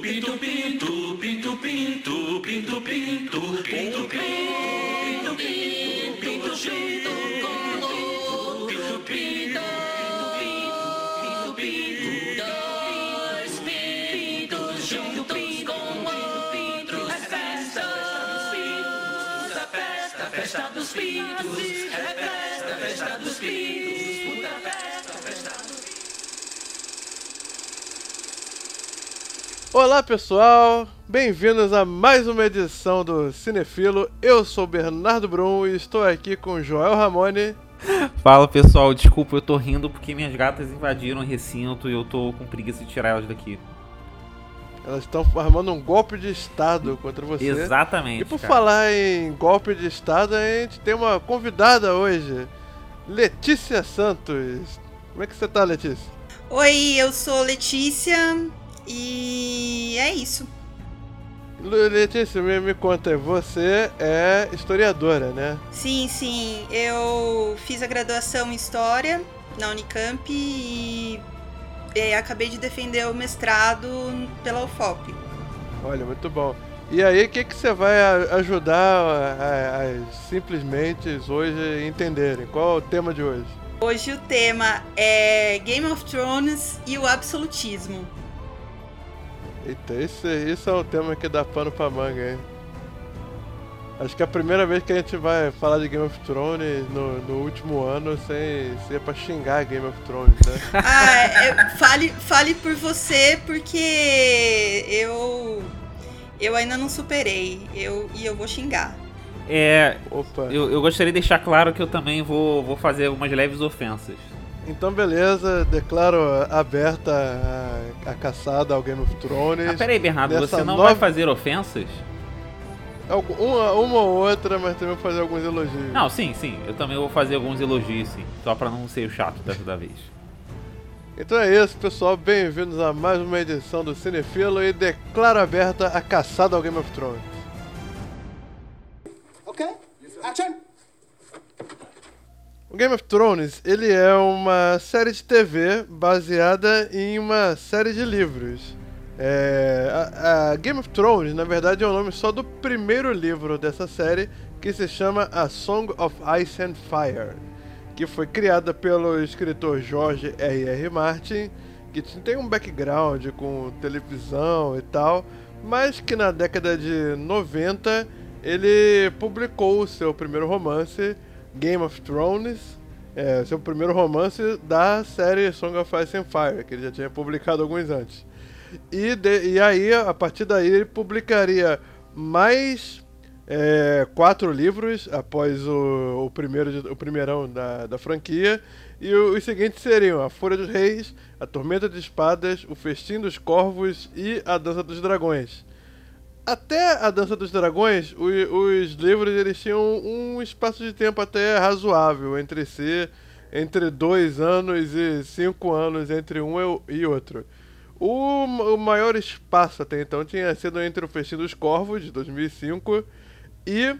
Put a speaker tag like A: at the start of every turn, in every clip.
A: pinto, pinto, pinto, pinto, pinto, pinto, pinto, pinto, pinto, pinto, pinto, é festa dos pintos, é festa, festa dos pintos, é festa, festa dos pintos, puta festa, festa dos
B: Olá pessoal, bem-vindos a mais uma edição do Cinefilo. Eu sou Bernardo Brum e estou aqui com Joel Ramone.
C: Fala pessoal, desculpa, eu tô rindo porque minhas gatas invadiram o recinto e eu tô com preguiça de tirar elas daqui.
B: Elas estão armando um golpe de estado contra você.
C: Exatamente.
B: E por
C: cara.
B: falar em golpe de estado, a gente tem uma convidada hoje, Letícia Santos. Como é que você tá, Letícia?
D: Oi, eu sou Letícia e é isso.
B: Le- Letícia, me, me conta, você é historiadora, né?
D: Sim, sim, eu fiz a graduação em História na Unicamp e é, acabei de defender o mestrado pela UFOP.
B: Olha, muito bom. E aí, o que, que você vai ajudar a- simplesmente hoje entenderem? Qual é o tema de hoje?
D: Hoje o tema é Game of Thrones e o absolutismo.
B: Eita, esse, isso é o tema que dá pano pra manga, hein? Acho que é a primeira vez que a gente vai falar de Game of Thrones no, no último ano sem ser pra xingar Game of Thrones, né?
D: Ah, é, fale, fale por você, porque eu eu ainda não superei. Eu, e eu vou xingar.
C: É,
B: Opa.
C: eu, eu gostaria de deixar claro que eu também vou, vou fazer algumas leves ofensas.
B: Então, beleza, declaro aberta a, a caçada ao Game of Thrones.
C: Ah, pera aí, Bernardo,
B: Nessa
C: você não
B: nova-
C: vai fazer ofensas?
B: Algu- Uma, uma ou outra, mas também vou fazer alguns elogios.
C: Não, sim, sim. Eu também vou fazer alguns elogios, sim. Só pra não ser o chato dessa da vez.
B: Então é isso, pessoal. Bem-vindos a mais uma edição do Cinefilo e declaro aberta a caçada ao Game of Thrones.
E: Okay? Action!
B: O Game of Thrones, ele é uma série de TV baseada em uma série de livros. É, a, a Game of Thrones, na verdade, é o nome só do primeiro livro dessa série, que se chama A Song of Ice and Fire, que foi criada pelo escritor George R. R. Martin, que tem um background com televisão e tal, mas que na década de 90 ele publicou o seu primeiro romance, Game of Thrones, é, seu primeiro romance da série Song of Ice and Fire, que ele já tinha publicado alguns antes. E, de- e aí, a partir daí, ele publicaria mais é, quatro livros após o, o, primeiro, o primeirão da, da franquia. E o- os seguintes seriam A Fúria dos Reis, A Tormenta de Espadas, O Festim dos Corvos e A Dança dos Dragões. Até a Dança dos Dragões, o- os livros eles tinham um espaço de tempo até razoável entre si, entre dois anos e cinco anos entre um e outro. O, o maior espaço até então tinha sido entre o Festim dos Corvos, de 2005, e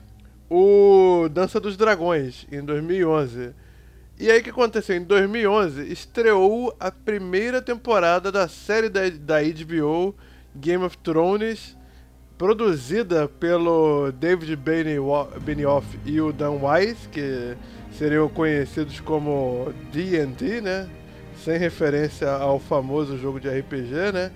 B: o Dança dos Dragões, em 2011. E aí o que aconteceu? Em 2011 estreou a primeira temporada da série da, da HBO Game of Thrones, produzida pelo David Benioff e o Dan Wise, que seriam conhecidos como D&D, né? Sem referência ao famoso jogo de RPG, né?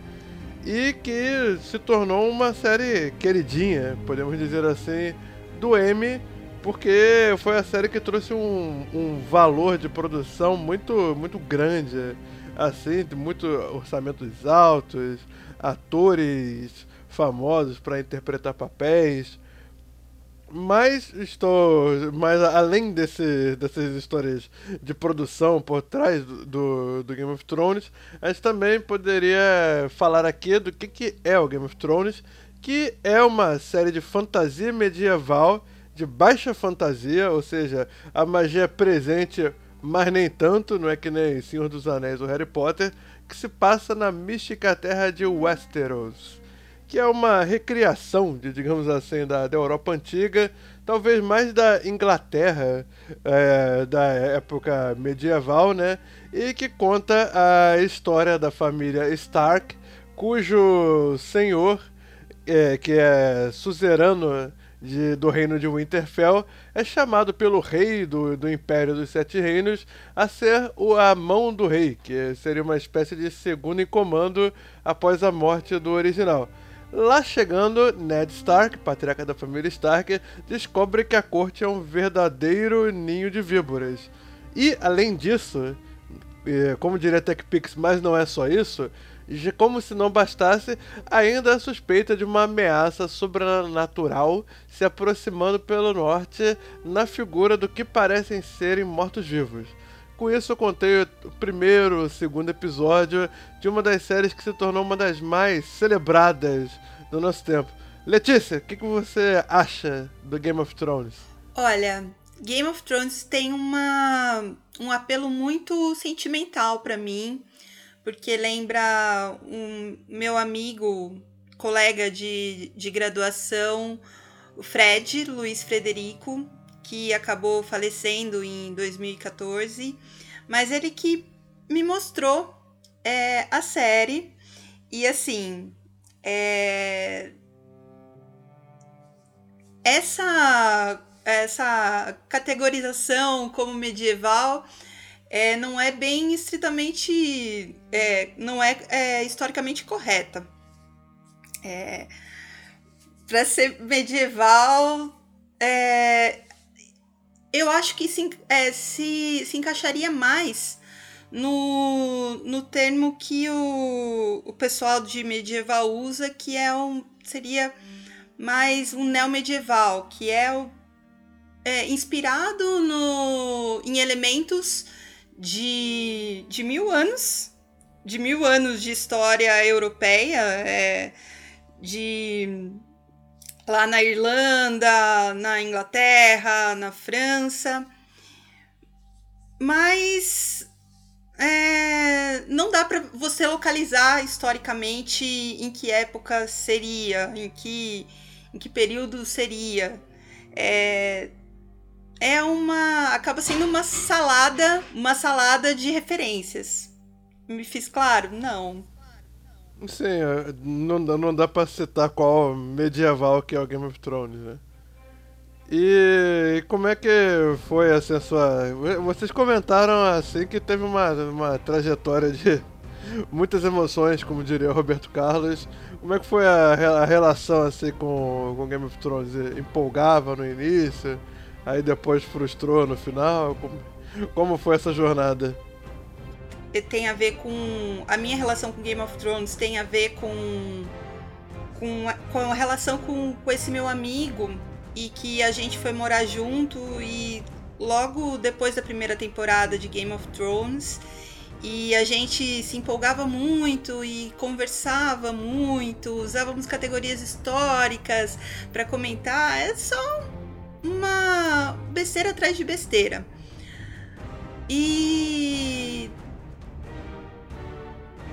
B: E que se tornou uma série queridinha, podemos dizer assim, do M, porque foi a série que trouxe um, um valor de produção muito, muito grande, assim, muito orçamentos altos, atores famosos para interpretar papéis. Mas estou. Mas além desse, dessas histórias de produção por trás do, do, Game of Thrones, a gente também poderia falar aqui do que, que é o Game of Thrones, que é uma série de fantasia medieval, de baixa fantasia, ou seja, a magia é presente, mas nem tanto, não é que nem Senhor dos Anéis ou Harry Potter, que se passa na mística terra de Westeros que é uma recriação, de, digamos assim, da, da Europa antiga, talvez mais da Inglaterra é, da época medieval, né? E que conta a história da família Stark cujo senhor, é, que é suzerano de, do reino de Winterfell, é chamado pelo rei do, do Império dos Sete Reinos a ser o, a mão do rei, que seria uma espécie de segundo em comando após a morte do original. Lá chegando, Ned Stark, patriarca da família Stark, descobre que a corte é um verdadeiro ninho de víboras. E, além disso, como diria TechPix, mas não é só isso, como se não bastasse, ainda a suspeita de uma ameaça sobrenatural se aproximando pelo norte na figura do que parecem serem mortos-vivos. Com isso, eu contei o primeiro, o segundo episódio de uma das séries que se tornou uma das mais celebradas do nosso tempo. Letícia, o que, que você acha do Game of Thrones?
D: Olha, Game of Thrones tem uma, um apelo muito sentimental para mim porque lembra um meu amigo, colega de, de graduação, o Fred, Luiz Frederico, que acabou falecendo em 2014, mas ele que me mostrou é, a série e assim é, essa essa categorização como medieval é, não é bem estritamente. É, não é, é, historicamente correta. É, Para ser medieval, é, eu acho que se, é, se, se encaixaria mais no, no termo que o, o pessoal de medieval usa, que é um, seria mais um neomedieval, que é, o, é inspirado no, em elementos de, de mil anos, de mil anos de história europeia, é, de lá na Irlanda, na Inglaterra, na França, mas é, não dá para você localizar historicamente em que época seria, em que, em que período seria. É, é uma. acaba sendo uma salada, uma salada de referências. Me fiz claro? Não.
B: Sim, é, não, não dá pra citar qual medieval que é o Game of Thrones, né? E como é que foi assim, a sua. Vocês comentaram assim que teve uma, uma trajetória de muitas emoções, como diria Roberto Carlos. Como é que foi a, a relação assim com o Game of Thrones? Empolgava no início? aí depois frustrou no final? Como, como foi essa jornada?
D: Tem a ver com. A minha relação com Game of Thrones tem a ver com. com, com a relação com, com esse meu amigo e que a gente foi morar junto e logo depois da primeira temporada de Game of Thrones e a gente se empolgava muito e conversava muito, usávamos categorias históricas para comentar. É só uma besteira atrás de besteira. E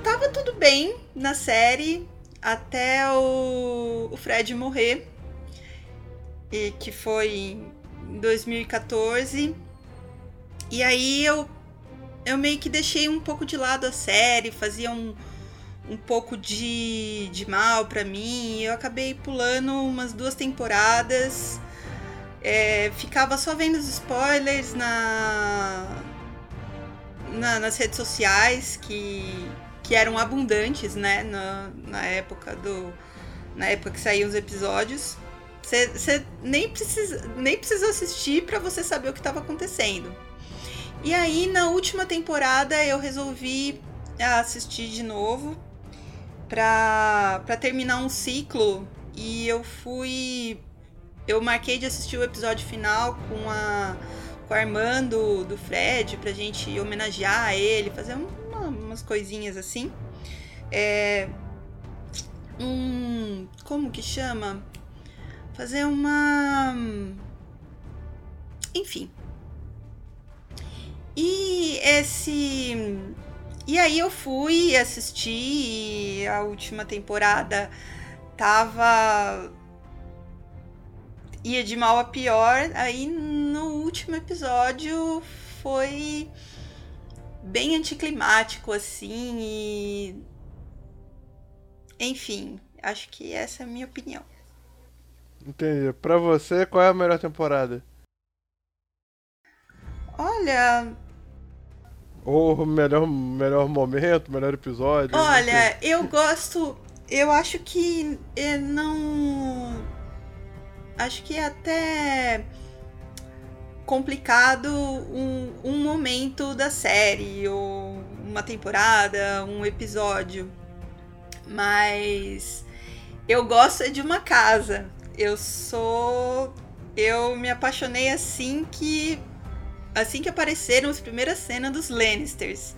D: tava tudo bem na série até o, o Fred morrer, e que foi em 2014. E aí eu eu meio que deixei um pouco de lado a série, fazia um, um pouco de, de mal para mim. Eu acabei pulando umas duas temporadas é, ficava só vendo os spoilers na, na, nas redes sociais que, que eram abundantes, né? Na, na época do. Na época que saíam os episódios. Você nem precisa, nem precisa assistir para você saber o que estava acontecendo. E aí, na última temporada, eu resolvi assistir de novo para terminar um ciclo. E eu fui eu marquei de assistir o episódio final com a, com a irmã do, do Fred pra gente homenagear ele, fazer uma, umas coisinhas assim. É, um. Como que chama? Fazer uma. Enfim. E esse. E aí eu fui assistir a última temporada tava ia de mal a pior. Aí no último episódio foi bem anticlimático, assim, e. enfim, acho que essa é a minha opinião.
B: Entendi. Pra você, qual é a melhor temporada?
D: Olha,
B: Ou melhor, melhor momento, melhor episódio?
D: olha, eu gosto. Eu acho que eu não. Acho que é até complicado um, um momento da série, ou uma temporada, um episódio. Mas eu gosto de uma casa. Eu sou. Eu me apaixonei assim que. Assim que apareceram as primeiras cenas dos Lannisters.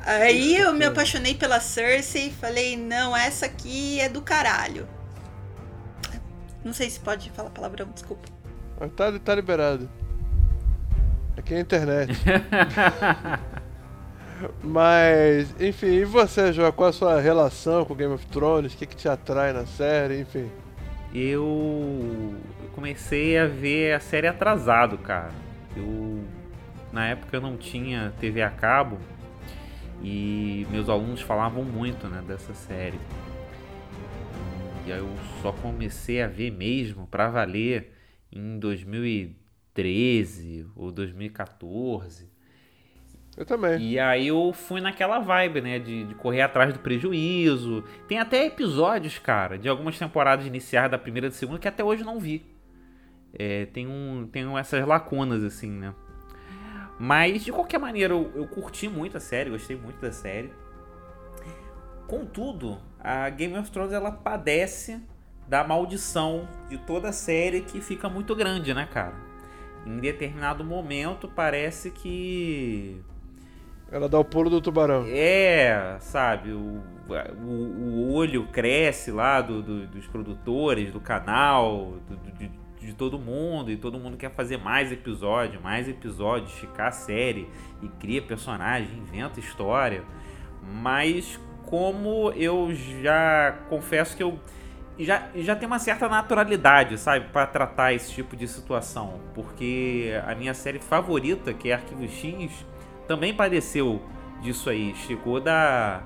D: Aí eu me apaixonei pela Cersei e falei, não, essa aqui é do caralho. Não sei se pode falar palavrão, desculpa.
B: Tá, tá liberado. Aqui é a internet. Mas, enfim, e você, João? Qual a sua relação com Game of Thrones? O que, que te atrai na série? Enfim.
C: Eu comecei a ver a série atrasado, cara. Eu na época eu não tinha TV a cabo e meus alunos falavam muito, né, dessa série. E aí eu só comecei a ver mesmo pra valer em 2013 ou 2014.
B: Eu também.
C: E aí eu fui naquela vibe, né? De, de correr atrás do prejuízo. Tem até episódios, cara, de algumas temporadas iniciais da primeira e da segunda que até hoje não vi. É, tem, um, tem essas lacunas, assim, né? Mas, de qualquer maneira, eu, eu curti muito a série, gostei muito da série. Contudo, a Game of Thrones, ela padece da maldição de toda a série que fica muito grande, né, cara? Em determinado momento, parece que
B: Ela dá o pulo do tubarão.
C: é, sabe, o, o, o olho cresce lá do, do- dos produtores, do canal, do- de, de todo mundo, e todo mundo quer fazer mais episódio, mais episódios, esticar a série, e cria personagem, inventa história. Mas como eu já confesso que eu já, já tenho uma certa naturalidade, sabe, para tratar esse tipo de situação, porque a minha série favorita, que é Arquivo X, também padeceu disso aí. Chegou da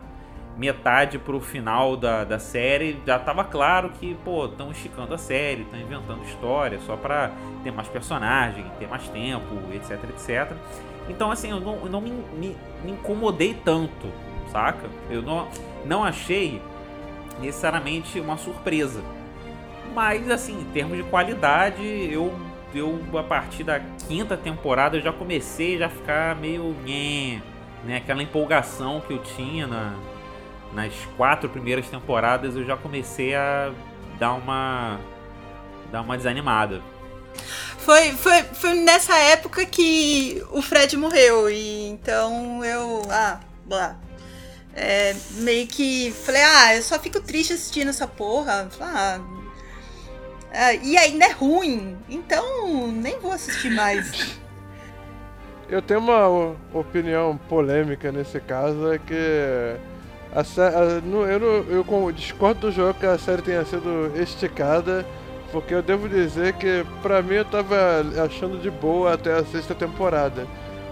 C: metade pro final da, da série, já tava claro que, pô, estão esticando a série, estão inventando história só pra ter mais personagem, ter mais tempo, etc, etc. Então, assim, eu não, eu não me, me- me incomodei tanto, saca? Eu não, não achei necessariamente uma surpresa. Mas, assim, em termos de qualidade, eu, eu a partir da quinta temporada eu já comecei a já ficar meio nhé, né? Aquela empolgação que eu tinha na, nas quatro primeiras temporadas, eu já comecei a dar uma dar uma desanimada.
D: Foi, foi, foi nessa época que o Fred morreu, e então eu. Ah, blá. É, meio que falei, ah, eu só fico triste assistindo essa porra. Ah, ah, e ainda é ruim, então nem vou assistir mais.
B: Eu tenho uma opinião polêmica nesse caso, é que a sé- a- no- eu, não- eu discordo do jogo que a série tenha sido esticada, porque eu devo dizer que pra mim eu tava achando de boa até a sexta temporada.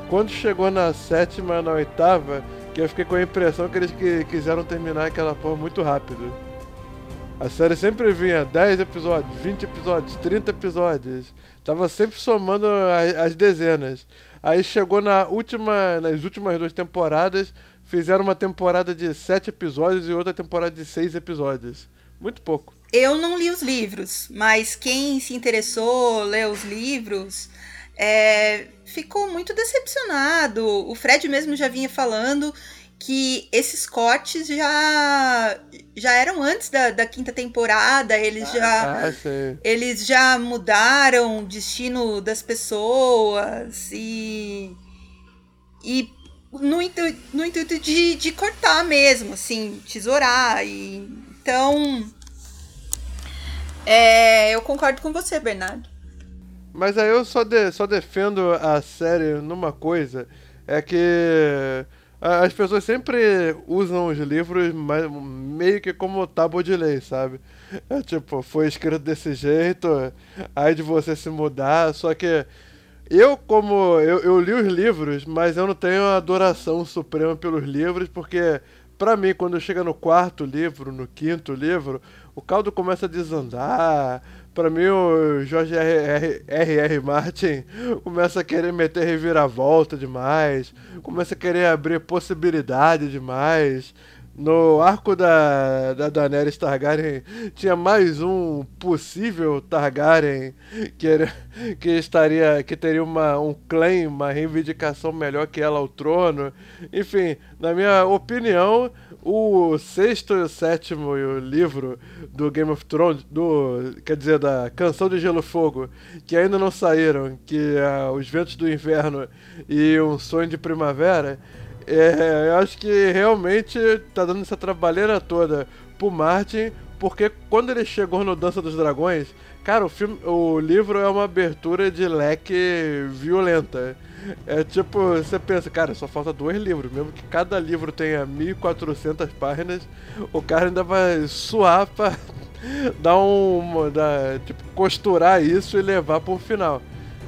B: Quando chegou na sétima, na oitava, que eu fiquei com a impressão que eles que- quiseram terminar aquela porra muito rápido. A série sempre vinha 10 episódios, 20 episódios, 30 episódios. Tava sempre somando a- as dezenas. Aí chegou na última, nas últimas duas temporadas, fizeram uma temporada de 7 episódios e outra temporada de 6 episódios. Muito pouco.
D: Eu não li os livros, mas quem se interessou, leu os livros, é, ficou muito decepcionado. O Fred mesmo já vinha falando que esses cortes já, já eram antes da, da quinta temporada, eles já.
B: Ah.
D: Eles já mudaram o destino das pessoas e. E no, intu- no intuito de, de cortar mesmo, assim, tesourar. E, então. É, eu concordo com você, Bernardo.
B: Mas aí eu só, de- só defendo a série numa coisa, é que as pessoas sempre usam os livros meio que como tábua de lei, sabe? É tipo, foi escrito desse jeito, aí de você se mudar, só que eu como eu, eu li os livros, mas eu não tenho adoração suprema pelos livros, porque pra mim, quando chega no quarto livro, no quinto livro, o caldo começa a desandar. Pra mim, o Jorge R.R. Martin começa a querer meter reviravolta demais, começa a querer abrir possibilidade demais. No arco da, da Daenerys Targaryen tinha mais um possível Targaryen que, era, que estaria que teria uma, um claim, uma reivindicação melhor que ela ao trono. Enfim, na minha opinião, o sexto e o sétimo livro do Game of Thrones, do, quer dizer, da Canção de Gelo e Fogo, que ainda não saíram, que é Os Ventos do Inverno e Um Sonho de Primavera, é, eu acho que realmente tá dando essa trabalheira toda pro Martin, porque quando ele chegou no Dança dos Dragões, cara, o, filme, o livro é uma abertura de leque violenta. É tipo, você pensa, cara, só falta dois livros, mesmo que cada livro tenha 1400 páginas, o cara ainda vai suar pra dar um. Dar, tipo, costurar isso e levar pro final.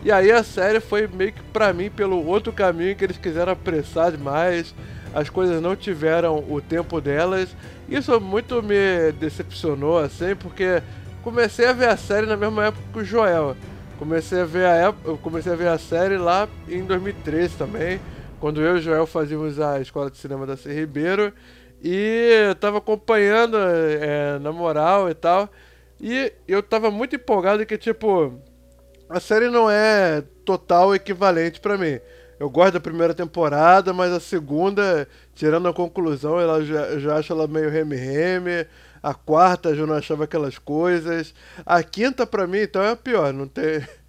B: E aí a série foi meio que pra mim pelo outro caminho que eles quiseram apressar demais. As coisas não tiveram o tempo delas. Isso muito me decepcionou, assim, porque comecei a ver a série na mesma época que o Joel. Comecei a ver a, época, comecei a ver a série lá em 2013 também, quando eu e o Joel fazíamos a escola de cinema da C. Ribeiro. E eu tava acompanhando é, na moral e tal. E eu tava muito empolgado que, tipo, a série não é total equivalente para mim. Eu gosto da primeira temporada, mas a segunda, tirando a conclusão, ela já, já acho ela meio reme-reme. A quarta eu não achava aquelas coisas. A quinta, pra mim, então, é a pior. Não tem.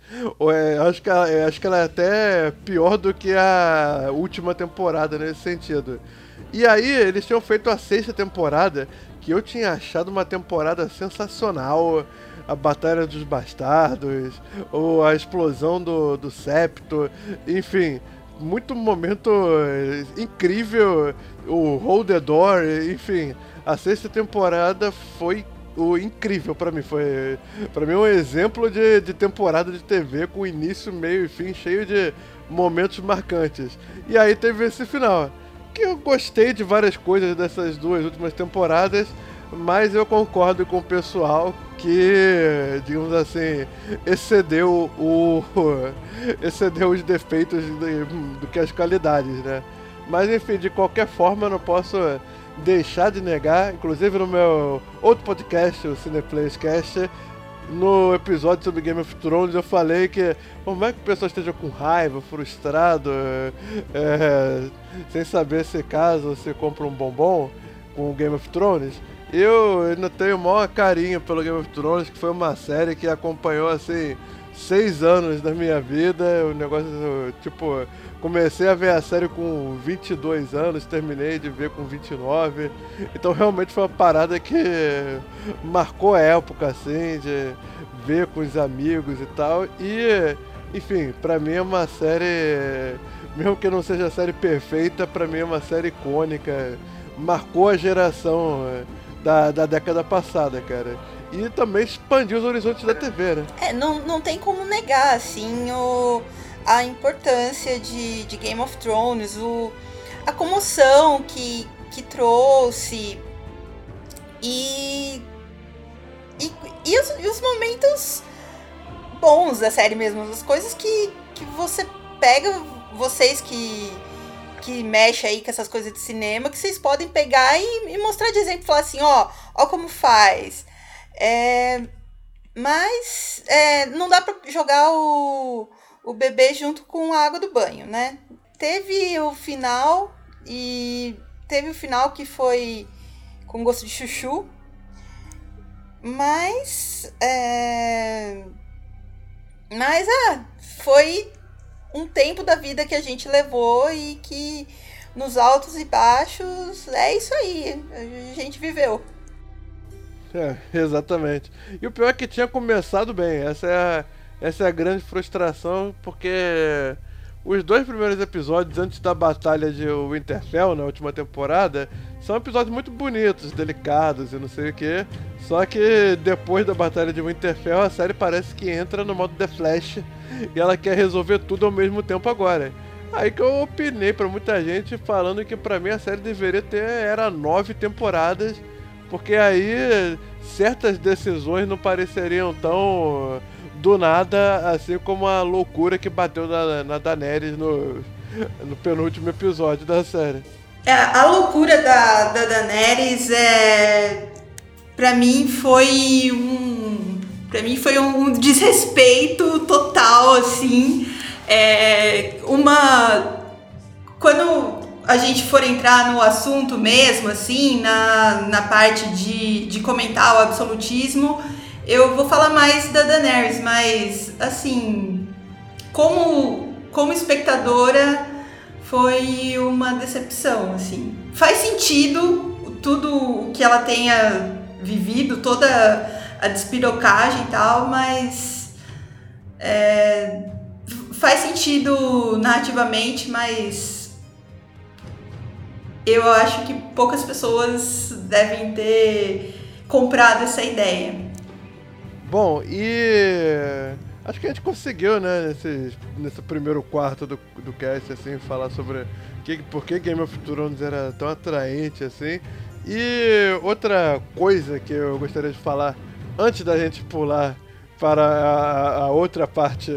B: É, acho, que ela, acho que ela é até pior do que a última temporada nesse sentido. E aí, eles tinham feito a sexta temporada, que eu tinha achado uma temporada sensacional a Batalha dos Bastardos, ou a explosão do, do septo, enfim, muito momento eh, incrível, o Hold the Door, enfim, a sexta temporada foi o incrível para mim, foi para mim um exemplo de, de temporada de TV com início, meio e fim cheio de momentos marcantes. E aí teve esse final, que eu gostei de várias coisas dessas duas últimas temporadas, mas eu concordo com o pessoal que, digamos assim, excedeu o. excedeu os defeitos do, do que as qualidades, né? Mas enfim, de qualquer forma eu não posso deixar de negar, inclusive no meu outro podcast, o Cineplaycast, no episódio sobre Game of Thrones eu falei que por mais que o pessoal esteja com raiva, frustrado, é, sem saber se casa ou se compra um bombom com o Game of Thrones, eu ainda tenho o maior carinho pelo Game of Thrones, que foi uma série que acompanhou, assim, seis anos da minha vida. O negócio, tipo, comecei a ver a série com 22 anos, terminei de ver com 29. Então realmente foi uma parada que marcou a época, assim, de ver com os amigos e tal. E, enfim, pra mim é uma série, mesmo que não seja a série perfeita, pra mim é uma série icônica. Marcou a geração da, da década passada, cara. E também expandiu os horizontes da TV, né?
D: É, não, não tem como negar, assim, o, a importância de, de Game of Thrones, o, a comoção que, que trouxe e, e, e, os, e os momentos bons da série mesmo, as coisas que, que você pega, vocês que que mexe aí com essas coisas de cinema, que vocês podem pegar e, e mostrar de exemplo, falar assim, ó, ó como faz. É, mas é, não dá para jogar o, o bebê junto com a água do banho, né? Teve o final e teve o final que foi com gosto de chuchu, mas é, mas ah, foi um tempo da vida que a gente levou e que nos altos e baixos é isso aí. A gente viveu.
B: É, exatamente. E o pior é que tinha começado bem. Essa é a, essa é a grande frustração, porque os dois primeiros episódios antes da batalha de Winterfell, na última temporada, são episódios muito bonitos, delicados e não sei o que. Só que depois da batalha de Winterfell, a série parece que entra no modo The Flash e ela quer resolver tudo ao mesmo tempo agora. Aí que eu opinei pra muita gente falando que pra mim a série deveria ter era nove temporadas, porque aí certas decisões não pareceriam tão do nada, assim como a loucura que bateu na, na Daenerys no, no penúltimo episódio da série.
D: É, a loucura da, da Daenerys é. Pra mim foi um. Pra mim foi um desrespeito total, assim. É, uma. Quando a gente for entrar no assunto mesmo, assim, na, na parte de, de comentar o absolutismo, eu vou falar mais da Daenerys, mas assim, como, como espectadora, foi uma decepção, assim. Faz sentido tudo o que ela tenha vivido, toda a despirocagem e tal, mas é, faz sentido narrativamente, mas eu acho que poucas pessoas devem ter comprado essa ideia.
B: Bom, e acho que a gente conseguiu, né, nesse, nesse primeiro quarto do, do cast, assim, falar sobre que, por que Game of Thrones era tão atraente, assim. E outra coisa que eu gostaria de falar antes da gente pular para a, a outra parte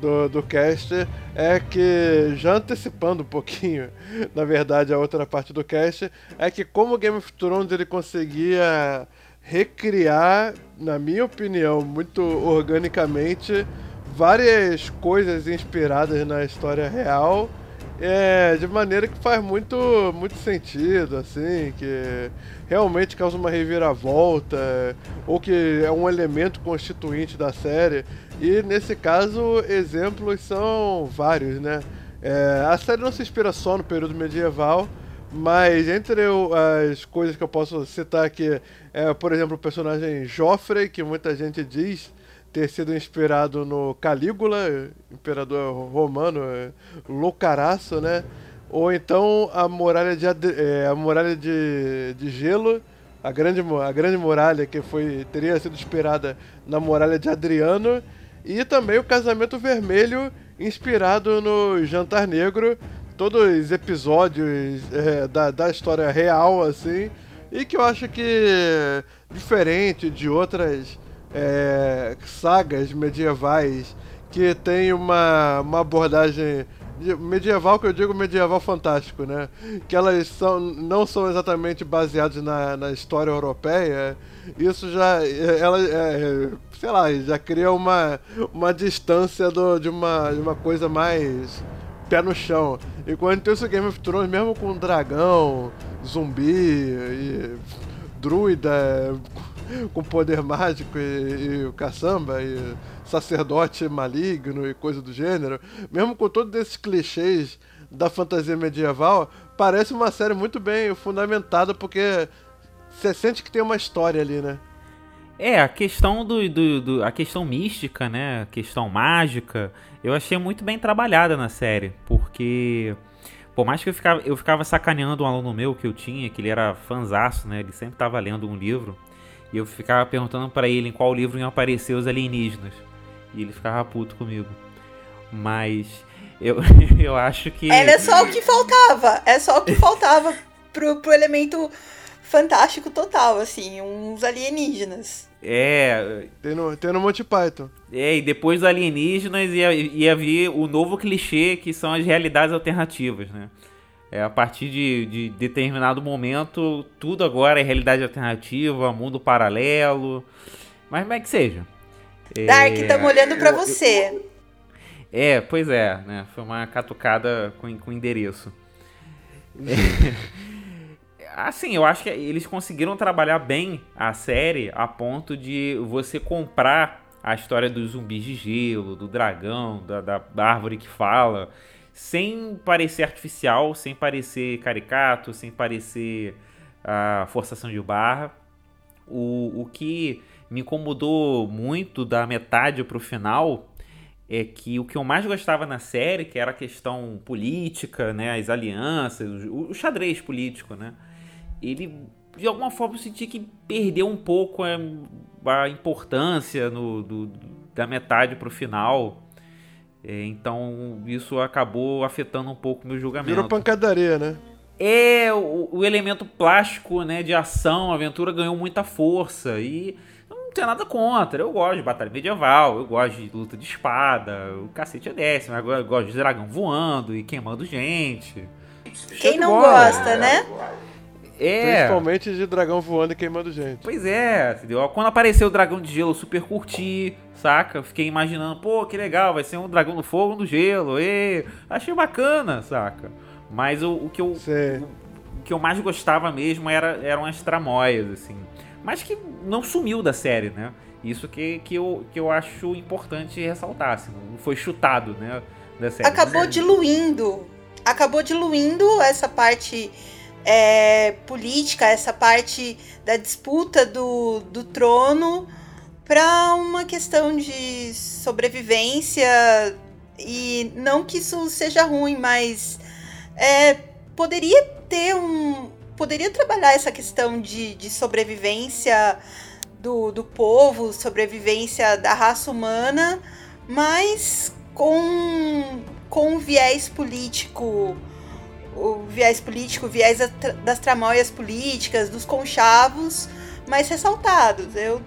B: do, do cast é que, já antecipando um pouquinho, na verdade, a outra parte do cast, é que como Game of Thrones ele conseguia recriar, na minha opinião, muito organicamente, várias coisas inspiradas na história real. É, de maneira que faz muito, muito sentido, assim, que realmente causa uma reviravolta, ou que é um elemento constituinte da série. E nesse caso, exemplos são vários, né? É, a série não se inspira só no período medieval, mas entre as coisas que eu posso citar aqui é, por exemplo, o personagem Joffrey, que muita gente diz ter sido inspirado no Calígula, imperador romano, é, loucaraço, né? Ou então a muralha de, é, a muralha de, de gelo, a grande, a grande muralha que foi teria sido inspirada na muralha de Adriano, e também o casamento vermelho inspirado no Jantar Negro, todos os episódios é, da, da história real, assim, e que eu acho que, diferente de outras é, sagas medievais que tem uma, uma abordagem medieval que eu digo medieval fantástico, né? Que elas são, não são exatamente baseadas na, na história europeia. Isso já, ela, é, sei lá, já cria uma, uma distância do, de, uma, de uma coisa mais pé no chão. Enquanto isso Game of Thrones, mesmo com dragão, zumbi e druida com poder mágico e, e caçamba e sacerdote maligno e coisa do gênero, mesmo com todos esses clichês da fantasia medieval, parece uma série muito bem fundamentada porque você sente que tem uma história ali, né?
C: É, a questão do, do, do, a questão mística, né? A questão mágica, eu achei muito bem trabalhada na série, porque por mais que eu ficava, eu ficava sacaneando um aluno meu que eu tinha, que ele era fanzaço, né? Ele sempre estava lendo um livro, e eu ficava perguntando para ele em qual livro iam aparecer os alienígenas. E ele ficava puto comigo. Mas eu, eu acho que.
D: Era só o que faltava. É só o que faltava pro, pro elemento fantástico total, assim, uns alienígenas.
C: É.
B: Tem no, tem no Monty Python.
C: É, e depois dos alienígenas ia, ia vir o novo clichê que são as realidades alternativas, né? É, a partir de, de determinado momento, tudo agora é realidade alternativa, mundo paralelo. Mas como é que seja.
D: Dark, estamos olhando para você.
C: É, pois é, né? Foi uma catucada com, com endereço. É. assim, eu acho que eles conseguiram trabalhar bem a série a ponto de você comprar a história dos zumbis de gelo, do dragão, da, da, árvore que fala, sem parecer artificial, sem parecer caricato, sem parecer a forçação de barra. O, o que me incomodou muito da metade pro final é que o que eu mais gostava na série, que era a questão política, né, as alianças, o, o xadrez político, né, ele de alguma forma eu senti que perdeu um pouco a, a importância no, do, da metade pro final. É, então isso acabou afetando um pouco o meu julgamento.
B: Virou pancadaria, né?
C: É, o, o elemento plástico, né, de ação, a aventura ganhou muita força e eu não tenho nada contra. Eu gosto de batalha medieval, eu gosto de luta de espada, o cacete é décimo, eu gosto de dragão voando e queimando gente.
D: Quem não gosta, né?
C: É.
B: Principalmente de dragão voando e queimando gente.
C: Pois é, entendeu? Quando apareceu o dragão de gelo, eu super curti, saca? Fiquei imaginando, pô, que legal, vai ser um dragão do fogo no gelo, e achei bacana, saca? Mas o, o que eu
B: Sei.
C: o que eu mais gostava mesmo era, eram as tramóias, assim. Mas que não sumiu da série, né? Isso que, que, eu, que eu acho importante ressaltar, assim, não foi chutado, né? Da série.
D: Acabou diluindo. Acabou diluindo essa parte é, política, essa parte da disputa do, do trono para uma questão de sobrevivência. E não que isso seja ruim, mas é, poderia ter um. Poderia trabalhar essa questão de, de sobrevivência do, do povo, sobrevivência da raça humana, mas com, com um viés político. O viés político, o viés das tramóias políticas, dos conchavos mais ressaltados. Eu,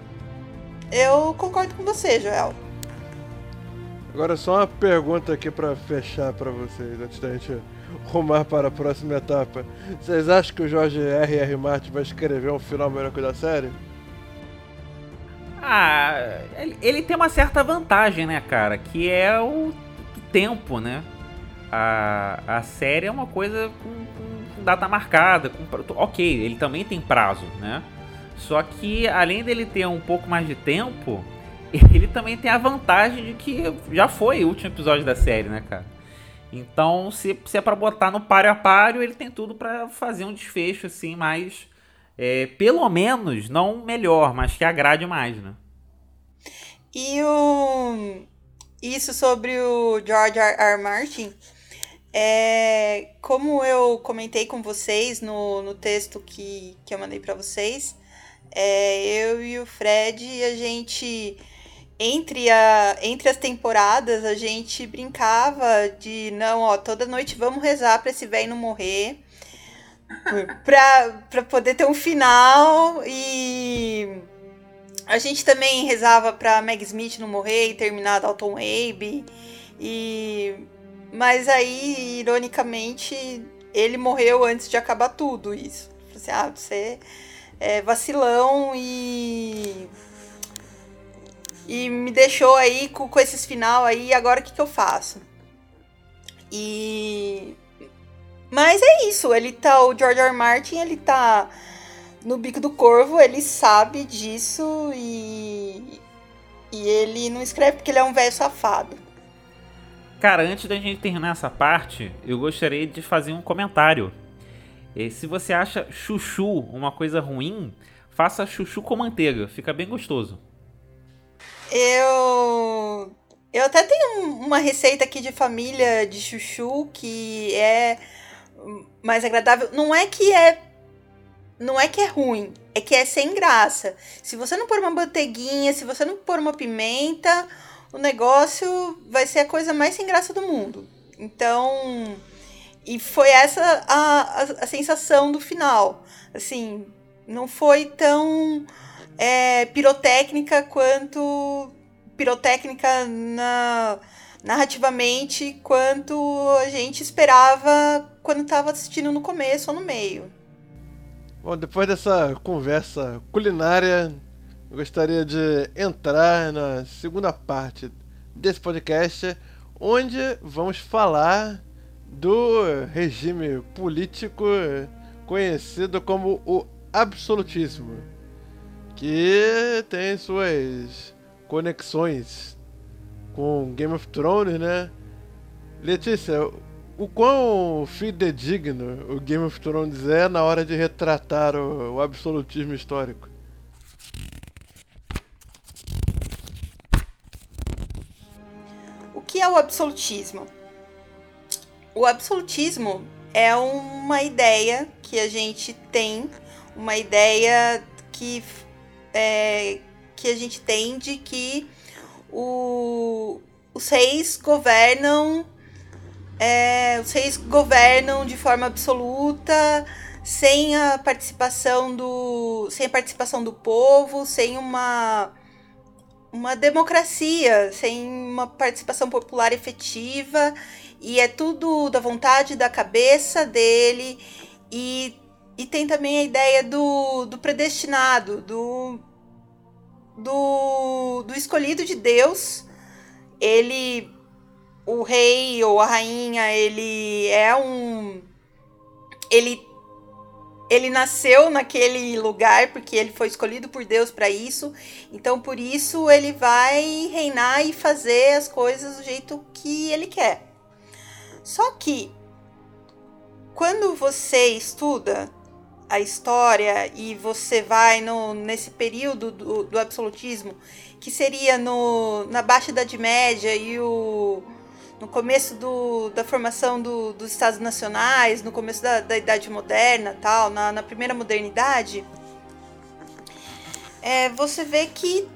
D: eu concordo com você, Joel.
B: Agora só uma pergunta aqui pra fechar pra vocês, antes da gente rumar para a próxima etapa. Vocês acham que o Jorge R. R. Martin vai escrever um final melhor que o da série?
C: Ah, ele, ele tem uma certa vantagem, né, cara? Que é o tempo, né? A, a série é uma coisa com, com data marcada. Com, ok, ele também tem prazo, né? Só que além dele ter um pouco mais de tempo, ele também tem a vantagem de que já foi o último episódio da série, né, cara? Então, se, se é pra botar no páreo a páreo, ele tem tudo pra fazer um desfecho assim mais é, pelo menos, não melhor, mas que agrade mais, né?
D: E o isso sobre o George R. R. Martin, é, como eu comentei com vocês no, no texto que, que eu mandei para vocês, é, eu e o Fred, a gente entre, a, entre as temporadas, a gente brincava de não, ó, toda noite vamos rezar para esse velho não morrer. pra, pra poder ter um final e a gente também rezava pra Meg Smith não morrer e terminar Dalton Abe. E mas aí, ironicamente, ele morreu antes de acabar tudo isso. Assim, ah, você é vacilão e e me deixou aí com, com esses final aí, agora o que, que eu faço? E mas é isso, ele tá o George R. R. Martin, ele tá no bico do corvo, ele sabe disso e e ele não escreve porque ele é um velho safado.
C: Cara, antes da gente terminar essa parte, eu gostaria de fazer um comentário. Eh, Se você acha chuchu uma coisa ruim, faça chuchu com manteiga, fica bem gostoso.
D: Eu eu até tenho um- uma receita aqui de família de chuchu que é mais agradável. Não é que é não é que é ruim, é que é sem graça. Se você não pôr uma manteiguinha, se você não pôr uma pimenta, o negócio vai ser a coisa mais sem graça do mundo. Então, e foi essa a, a, a sensação do final. Assim, não foi tão é, pirotécnica quanto pirotécnica na, narrativamente quanto a gente esperava quando estava assistindo no começo ou no meio.
B: Bom, depois dessa conversa culinária, eu gostaria de entrar na segunda parte desse podcast, onde vamos falar do regime político conhecido como o absolutismo, que tem suas conexões com Game of Thrones, né? Letícia, o quão fidedigno o Game of Thrones é na hora de retratar o, o absolutismo histórico?
D: O que é o absolutismo? O absolutismo é uma ideia que a gente tem, uma ideia que, é, que a gente tem de que o, os reis governam é, os reis governam de forma absoluta sem a participação do sem a participação do povo sem uma uma democracia sem uma participação popular efetiva e é tudo da vontade da cabeça dele e, e tem também a ideia do, do predestinado do, do do escolhido de Deus. Ele o rei ou a rainha ele é um ele ele nasceu naquele lugar porque ele foi escolhido por Deus para isso. Então por isso ele vai reinar e fazer as coisas do jeito que ele quer. Só que quando você estuda a história e você vai no, nesse período do, do absolutismo, que seria no, na Baixa Idade Média e o, no começo do, da formação do, dos Estados Nacionais, no começo da, da Idade Moderna, tal, na, na primeira modernidade, é, você vê que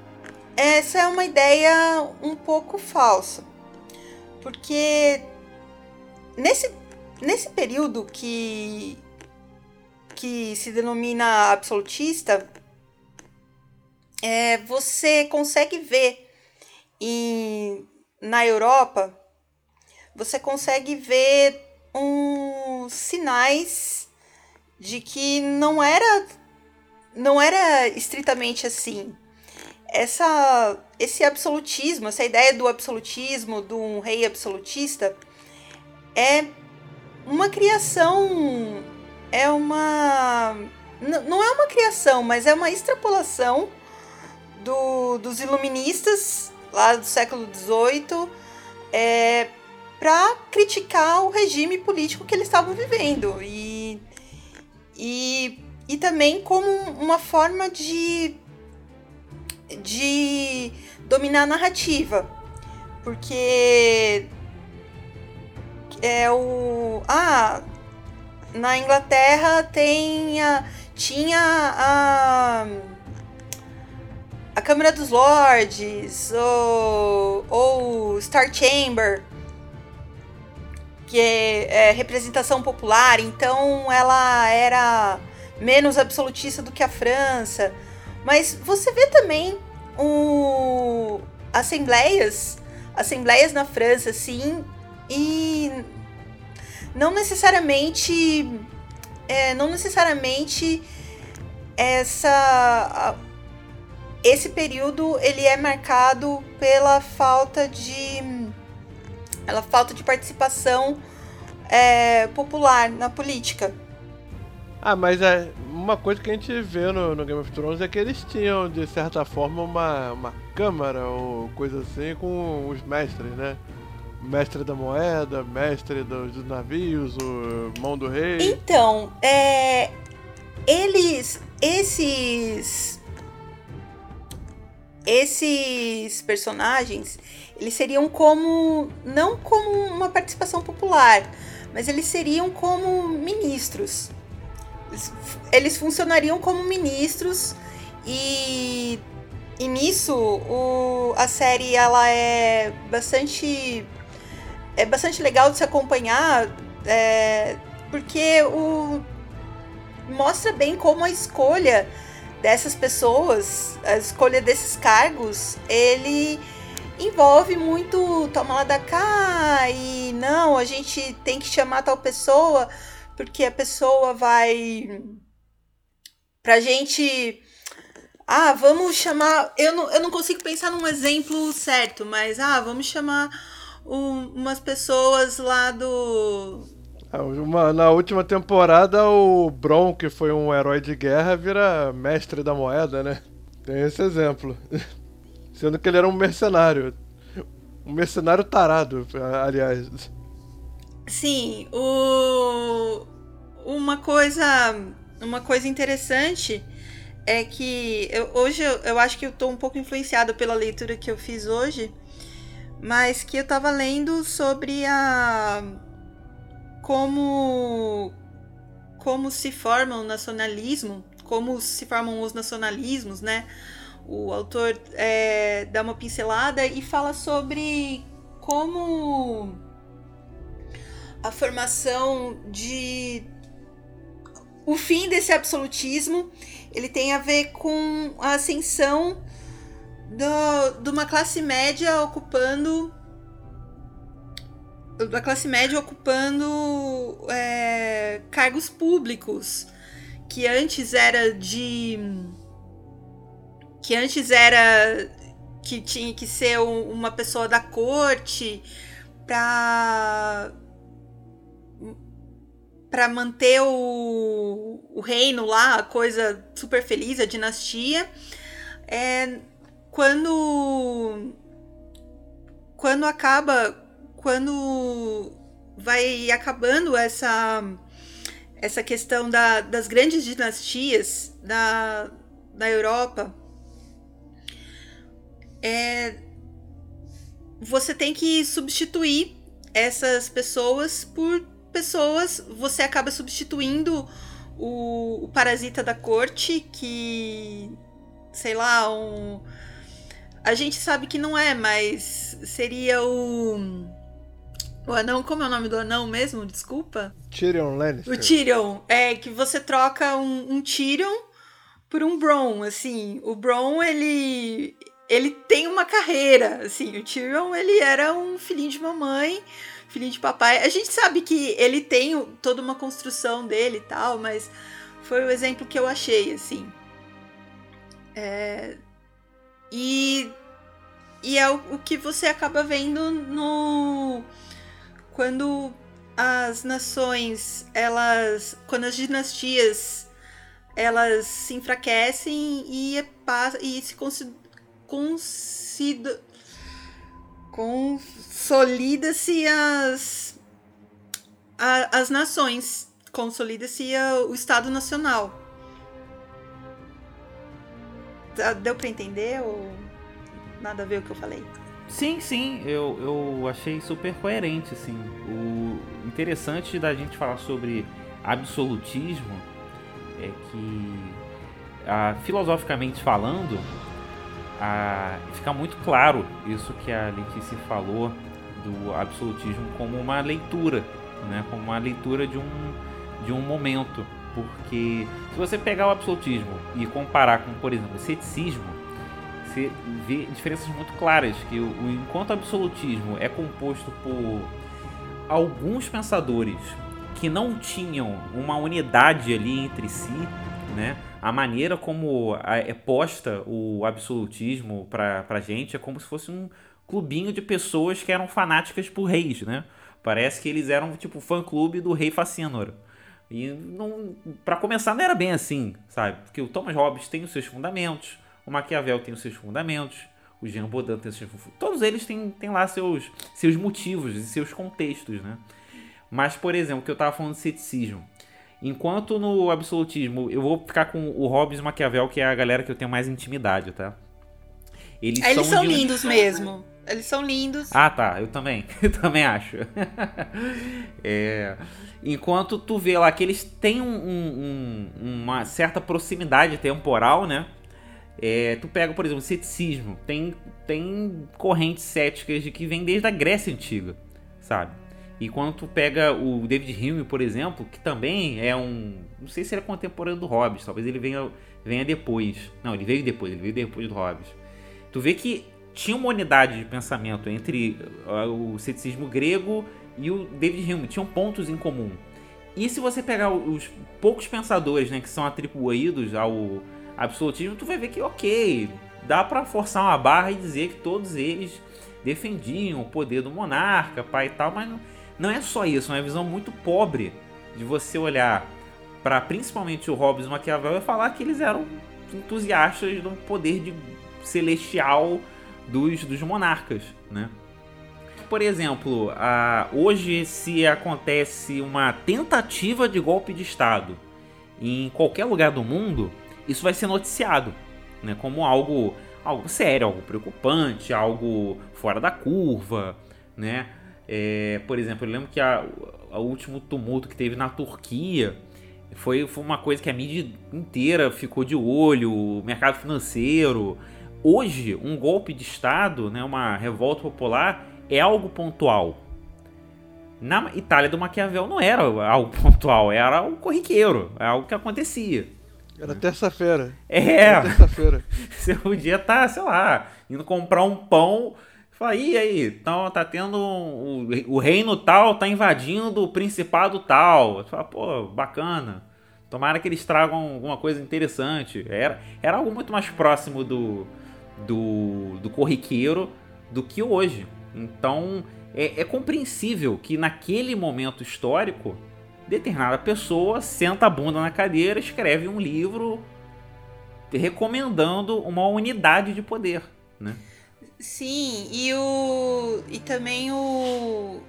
D: essa é uma ideia um pouco falsa. Porque nesse, nesse período que, que se denomina absolutista, é, você consegue ver em, na Europa você consegue ver uns sinais de que não era não era estritamente assim. Essa esse absolutismo, essa ideia do absolutismo, de um rei absolutista é uma criação, é uma não é uma criação, mas é uma extrapolação do, dos iluministas lá do século XVIII é, para criticar o regime político que eles estavam vivendo. E, e, e também como uma forma de, de dominar a narrativa, porque é o ah na Inglaterra tem a, tinha a a Câmara dos Lords ou, ou Star Chamber que é, é representação popular, então ela era menos absolutista do que a França. Mas você vê também o assembleias, assembleias na França, sim, e não necessariamente, é, não necessariamente essa esse período ele é marcado pela falta de ela falta de participação é, popular na política.
B: Ah, mas é uma coisa que a gente vê no, no, Game of Thrones é que eles tinham, de certa forma, uma, uma câmara ou coisa assim com os mestres, né? Mestre da moeda, mestre dos, dos navios, o mão do rei.
D: Então, é, eles, esses, esses personagens, eles seriam como não como uma participação popular, mas eles seriam como ministros. Eles, eles funcionariam como ministros e, e nisso o, a série ela é bastante é bastante legal de se acompanhar é, porque o mostra bem como a escolha dessas pessoas, a escolha desses cargos, ele envolve muito toma lá da cá e não, a gente tem que chamar tal pessoa porque a pessoa vai pra gente ah, vamos chamar, eu não, eu não consigo pensar num exemplo certo, mas ah, vamos chamar um, umas pessoas lá do
B: é, uma, na última temporada, o Bron, que foi um herói de guerra, vira mestre da moeda, né? Tem esse exemplo. Sendo que ele era um mercenário. Um mercenário tarado, aliás.
D: Sim, o... uma coisa uma coisa interessante é que eu, hoje eu, eu acho que eu tô um pouco influenciado pela leitura que eu fiz hoje, mas que eu tava lendo sobre a como como se forma o nacionalismo, como se formam os nacionalismos, né? O autor é, dá uma pincelada e fala sobre como a formação de o fim desse absolutismo ele tem a ver com a ascensão do, de uma classe média ocupando da classe média ocupando é, cargos públicos que antes era de que antes era que tinha que ser uma pessoa da corte para para manter o, o reino lá, a coisa super feliz, a dinastia. É, quando quando acaba quando vai acabando essa essa questão da, das grandes dinastias da, da Europa é, você tem que substituir essas pessoas por pessoas. Você acaba substituindo o, o parasita da corte, que. sei lá, um. A gente sabe que não é, mas seria o. O anão, como é o nome do anão mesmo? Desculpa.
B: Tyrion Lannister.
D: O Tyrion. É que você troca um, um Tyrion por um Bron, assim. O Bron, ele ele tem uma carreira, assim, o Tyrion, ele era um filhinho de mamãe, filhinho de papai. A gente sabe que ele tem toda uma construção dele e tal, mas foi o exemplo que eu achei, assim. É... E, e é o, que você acaba vendo no... Quando as nações, elas... Quando as dinastias, elas se enfraquecem e, e se consideram consolida-se as a, as nações, consolida-se o Estado Nacional. Tá, deu para entender ou nada a ver o que eu falei?
C: Sim, sim, eu, eu achei super coerente, assim. O interessante da gente falar sobre absolutismo é que, ah, filosoficamente falando, a muito claro isso que a Letícia falou do absolutismo como uma leitura, né? como uma leitura de um, de um momento. Porque se você pegar o absolutismo e comparar com, por exemplo, o ceticismo, você vê diferenças muito claras. Que o, enquanto o absolutismo é composto por alguns pensadores que não tinham uma unidade ali entre si, né? A maneira como é posta o absolutismo pra, pra gente é como se fosse um clubinho de pessoas que eram fanáticas por reis, né? Parece que eles eram tipo fã-clube do rei Facínora. E não, para começar não era bem assim, sabe? Porque o Thomas Hobbes tem os seus fundamentos, o Maquiavel tem os seus fundamentos, o Jean Baudin tem os seus todos eles têm, têm lá seus, seus motivos e seus contextos, né? Mas, por exemplo, que eu tava falando de ceticismo. Enquanto no absolutismo eu vou ficar com o Hobbes e Maquiavel, que é a galera que eu tenho mais intimidade, tá?
D: Eles, Eles são, são lindos mesmo. Eles são lindos.
C: Ah, tá. Eu também. Eu também acho. é, enquanto tu vê lá que eles têm um, um, uma certa proximidade temporal, né? É, tu pega, por exemplo, o ceticismo. Tem, tem correntes céticas de que vem desde a Grécia Antiga, sabe? E quando tu pega o David Hume, por exemplo, que também é um. Não sei se ele é contemporâneo do Hobbes, talvez ele venha, venha depois. Não, ele veio depois, ele veio depois do Hobbes. Tu vê que tinha uma unidade de pensamento entre uh, o ceticismo grego e o David Hume, tinham pontos em comum. E se você pegar os poucos pensadores né, que são atribuídos ao absolutismo, tu vai ver que, ok, dá para forçar uma barra e dizer que todos eles defendiam o poder do monarca, pai e tal, mas não é só isso, é uma visão muito pobre de você olhar para principalmente o Hobbes e o Maquiavel e falar que eles eram entusiastas do poder de celestial dos, dos monarcas, né? Por exemplo, a, hoje se acontece uma tentativa de golpe de Estado em qualquer lugar do mundo, isso vai ser noticiado, né? Como algo, algo sério, algo preocupante, algo fora da curva, né? É, por exemplo, eu lembro que a último tumulto que teve na Turquia foi, foi uma coisa que a mídia inteira ficou de olho, o mercado financeiro. Hoje, um golpe de Estado, né, uma revolta popular, é algo pontual. Na Itália do Maquiavel não era algo pontual, era algo corriqueiro, é algo que acontecia.
B: Era terça-feira.
C: É,
B: Era terça-feira.
C: você podia estar, sei lá, indo comprar um pão. Fala, e aí, então tá tendo. o, o reino tal tá invadindo o principado tal. Você Fala, pô, bacana. Tomara que eles tragam alguma coisa interessante. Era, era algo muito mais próximo do, do, do corriqueiro do que hoje. Então é, é compreensível que naquele momento histórico, determinada pessoa senta a bunda na cadeira, escreve um livro recomendando uma unidade de poder, né?
D: Sim, e o. E também o.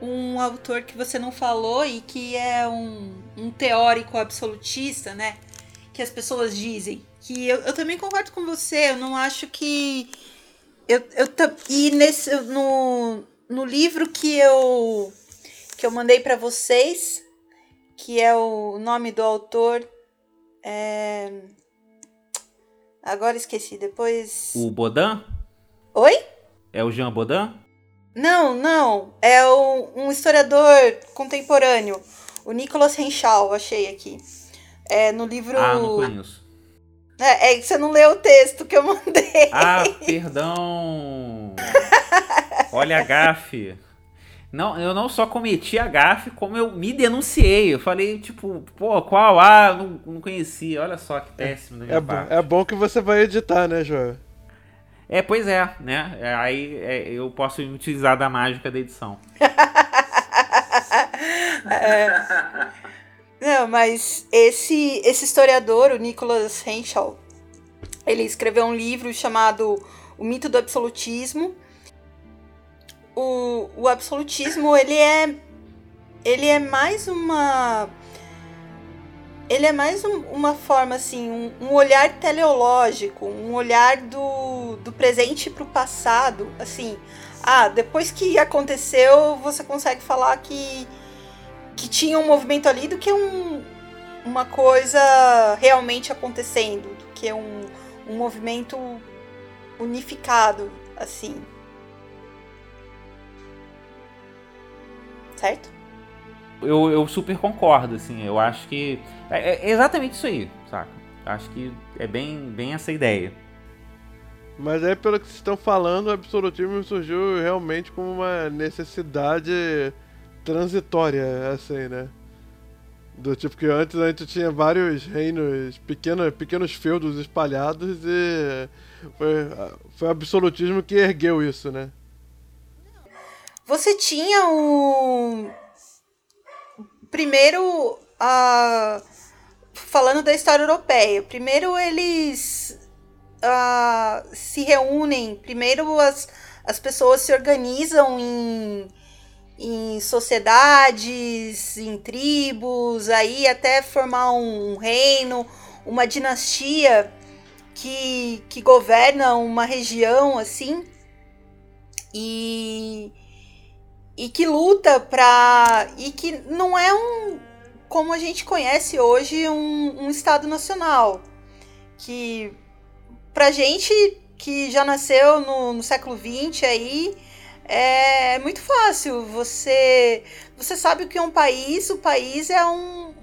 D: Um autor que você não falou e que é um, um teórico absolutista, né? Que as pessoas dizem. Que eu, eu também concordo com você, eu não acho que. Eu, eu, e nesse, no, no livro que eu, que eu mandei pra vocês, que é o nome do autor. É... Agora esqueci, depois.
C: O Baudin
D: Oi?
C: é o Jean Baudin?
D: Não, não. É o- um historiador contemporâneo. O Nicholas Henschel, achei aqui. É no livro.
C: Ah, não conheço.
D: É, é que você não leu o texto que eu mandei.
C: Ah, perdão. Olha a gafe. Não, eu não só cometi a gafe, como eu me denunciei. Eu falei, tipo, pô, qual? Ah, não, não conhecia. Olha só que péssimo da minha
B: É,
C: parte.
B: é bom que você vai editar, né, Joel?
C: É, pois é, né? É, Aí é, eu posso utilizar da mágica da edição.
D: Não, mas esse, esse historiador, o Nicholas Henschel, ele escreveu um livro chamado O Mito do Absolutismo. O, o absolutismo, ele é ele é mais uma ele é mais um- uma forma assim, um, um olhar teleológico, um olhar do, do presente para o passado, assim. Ah, depois que aconteceu, você consegue falar que que tinha um movimento ali do que um, uma coisa realmente acontecendo, do que um, um movimento unificado, assim. Certo?
C: Eu, eu super concordo, assim. Eu acho que. É, é exatamente isso aí, saca? Acho que é bem, bem essa ideia.
B: Mas aí, pelo que vocês estão falando, o absolutismo surgiu realmente como uma necessidade transitória, assim, né? Do tipo que antes a gente tinha vários reinos, pequenos, pequenos feudos espalhados e foi, foi o absolutismo que ergueu isso, né?
D: Você tinha o. Primeiro, a... falando da história europeia. Primeiro, eles ah, se reúnem. Primeiro, as, as pessoas se organizam em, em sociedades, em tribos, aí até formar um reino, uma dinastia que, que governa uma região assim. E e que luta pra. e que não é um. como a gente conhece hoje, um, um Estado nacional. Que pra gente que já nasceu no, no século XX aí. É muito fácil. Você você sabe o que é um país. O país é um,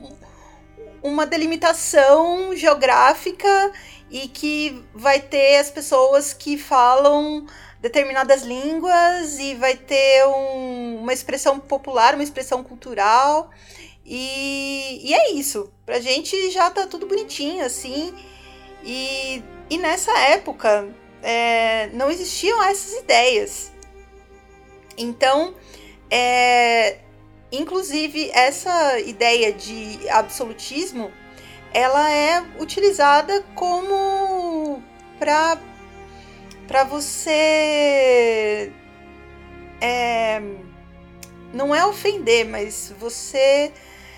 D: uma delimitação geográfica e que vai ter as pessoas que falam determinadas línguas e vai ter um- uma expressão popular, uma expressão cultural. E, e é isso. Pra gente já tá tudo bonitinho, assim. E, e nessa época é, não existiam essas ideias. Então, é, inclusive, essa ideia de absolutismo ela é utilizada como para para você é, não é ofender, mas você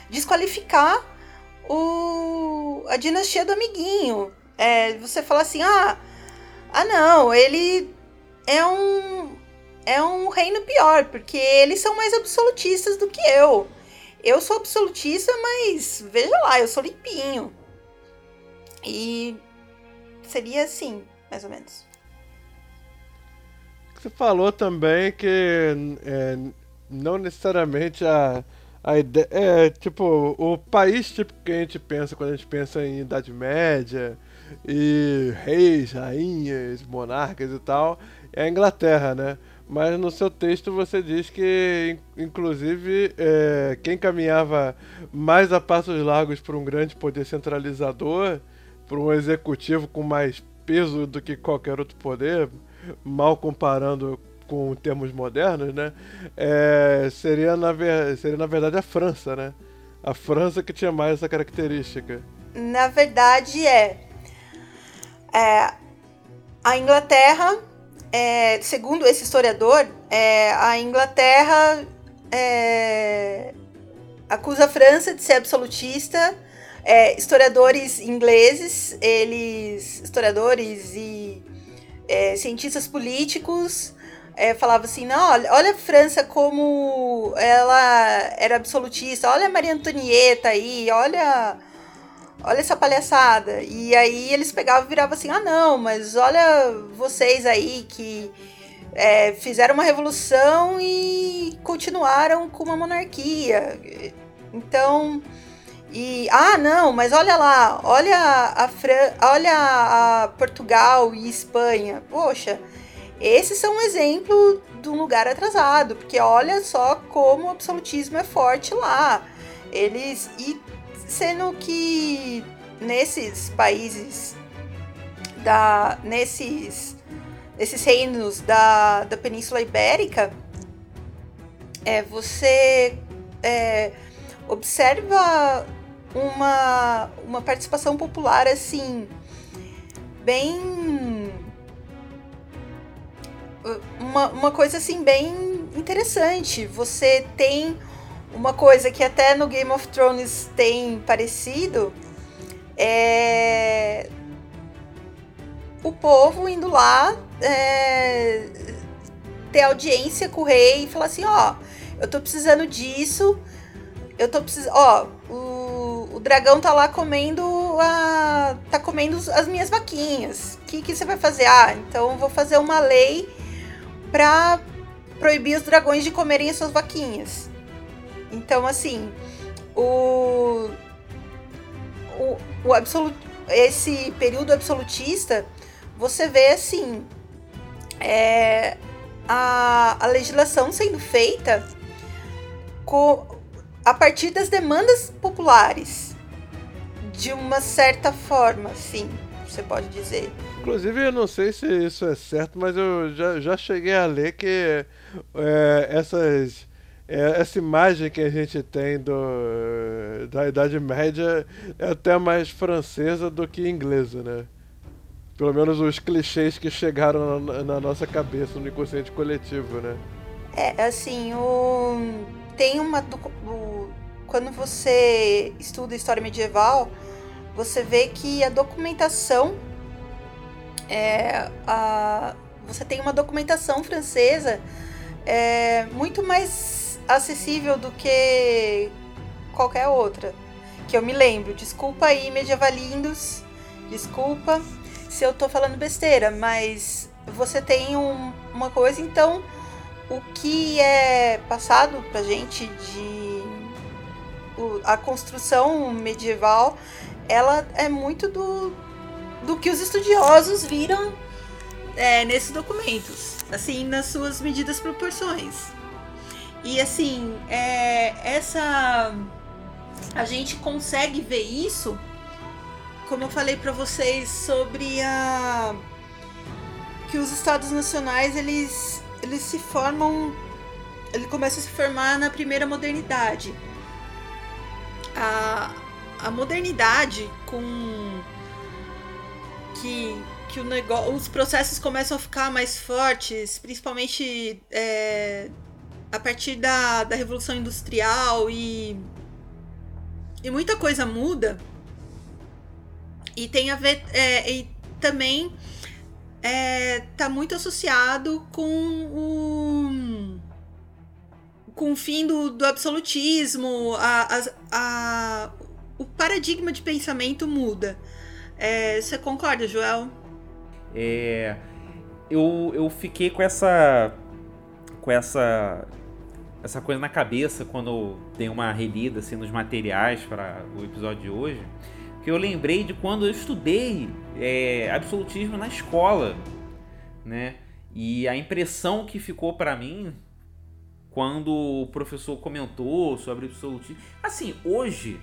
D: desqualificar o, a dinastia do amiguinho. É, você fala assim, ah, ah não, ele é um é um reino pior, porque eles são mais absolutistas do que eu. Eu sou absolutista, mas veja lá, eu sou limpinho. E seria assim, mais ou menos.
B: Você falou também que é, não necessariamente a, a ideia. É, tipo, o país tipo que a gente pensa quando a gente pensa em Idade Média e reis, rainhas, monarcas e tal, é a Inglaterra, né? Mas no seu texto você diz que, inclusive, é, quem caminhava mais a passos largos para um grande poder centralizador, para um executivo com mais peso do que qualquer outro poder, mal comparando com termos modernos, né? É, seria, na ver, seria, na verdade, a França, né? A França que tinha mais essa característica.
D: Na verdade, é. é a Inglaterra é, segundo esse historiador, é, a Inglaterra é, acusa a França de ser absolutista. É, historiadores ingleses, eles, historiadores e é, cientistas políticos, é, falavam assim: não, olha, olha a França como ela era absolutista, olha a Maria Antonieta aí, olha olha essa palhaçada. E aí eles pegavam e viravam assim: ah, não, mas olha vocês aí que é, fizeram uma revolução e continuaram com uma monarquia. Então. E, ah, não, mas olha lá, olha a, Fran olha a Portugal e Espanha. Poxa, esses são um exemplo de um lugar atrasado, porque olha só como o absolutismo é forte lá. Eles e sendo que nesses países da nesses esses reinos da, da Península Ibérica é, você é, observa uma, uma participação popular assim bem uma, uma coisa assim bem interessante. Você tem uma coisa que até no Game of Thrones tem parecido é o povo indo lá é, ter audiência com o rei e falar assim, ó, eu tô precisando disso, eu tô precisando, ó, dragão tá lá comendo a, tá comendo as minhas vaquinhas. O que que você vai fazer? Ah, então vou fazer uma lei pra proibir os dragões de comerem as suas vaquinhas. Então, assim, o, o, o absolut, esse período absolutista, você vê assim é, a, a legislação sendo feita com, a partir das demandas populares, de uma certa forma, sim, você pode dizer.
B: Inclusive, eu não sei se isso é certo, mas eu já, já cheguei a ler que é, essas é, essa imagem que a gente tem do, da Idade Média é até mais francesa do que inglesa, né? Pelo menos os clichês que chegaram na, na nossa cabeça, no inconsciente coletivo, né?
D: É, assim, o... tem uma. O... Quando você estuda história medieval, você vê que a documentação. É, a... Você tem uma documentação francesa é, muito mais acessível do que qualquer outra. Que eu me lembro. Desculpa aí, medievalindos. Desculpa se eu tô falando besteira, mas você tem um, uma coisa, então o que é passado pra gente de o, a construção medieval, ela é muito do, do que os estudiosos viram é, nesses documentos, assim, nas suas medidas proporções. E assim, é, essa. A gente consegue ver isso, como eu falei para vocês sobre a. que os estados nacionais eles, eles se formam. Ele começa a se formar na primeira modernidade. A, a modernidade com. que, que o negócio, os processos começam a ficar mais fortes, principalmente é, a partir da, da Revolução Industrial e, e muita coisa muda. E tem a ver. É, e também é, tá muito associado com o, com o fim do, do absolutismo, a, a, a, o paradigma de pensamento muda. É, você concorda, Joel?
C: É, eu, eu fiquei com essa. com essa. essa coisa na cabeça quando dei uma relida assim, nos materiais para o episódio de hoje. Que eu lembrei de quando eu estudei é, absolutismo na escola, né? E a impressão que ficou para mim quando o professor comentou sobre absolutismo. Assim, hoje,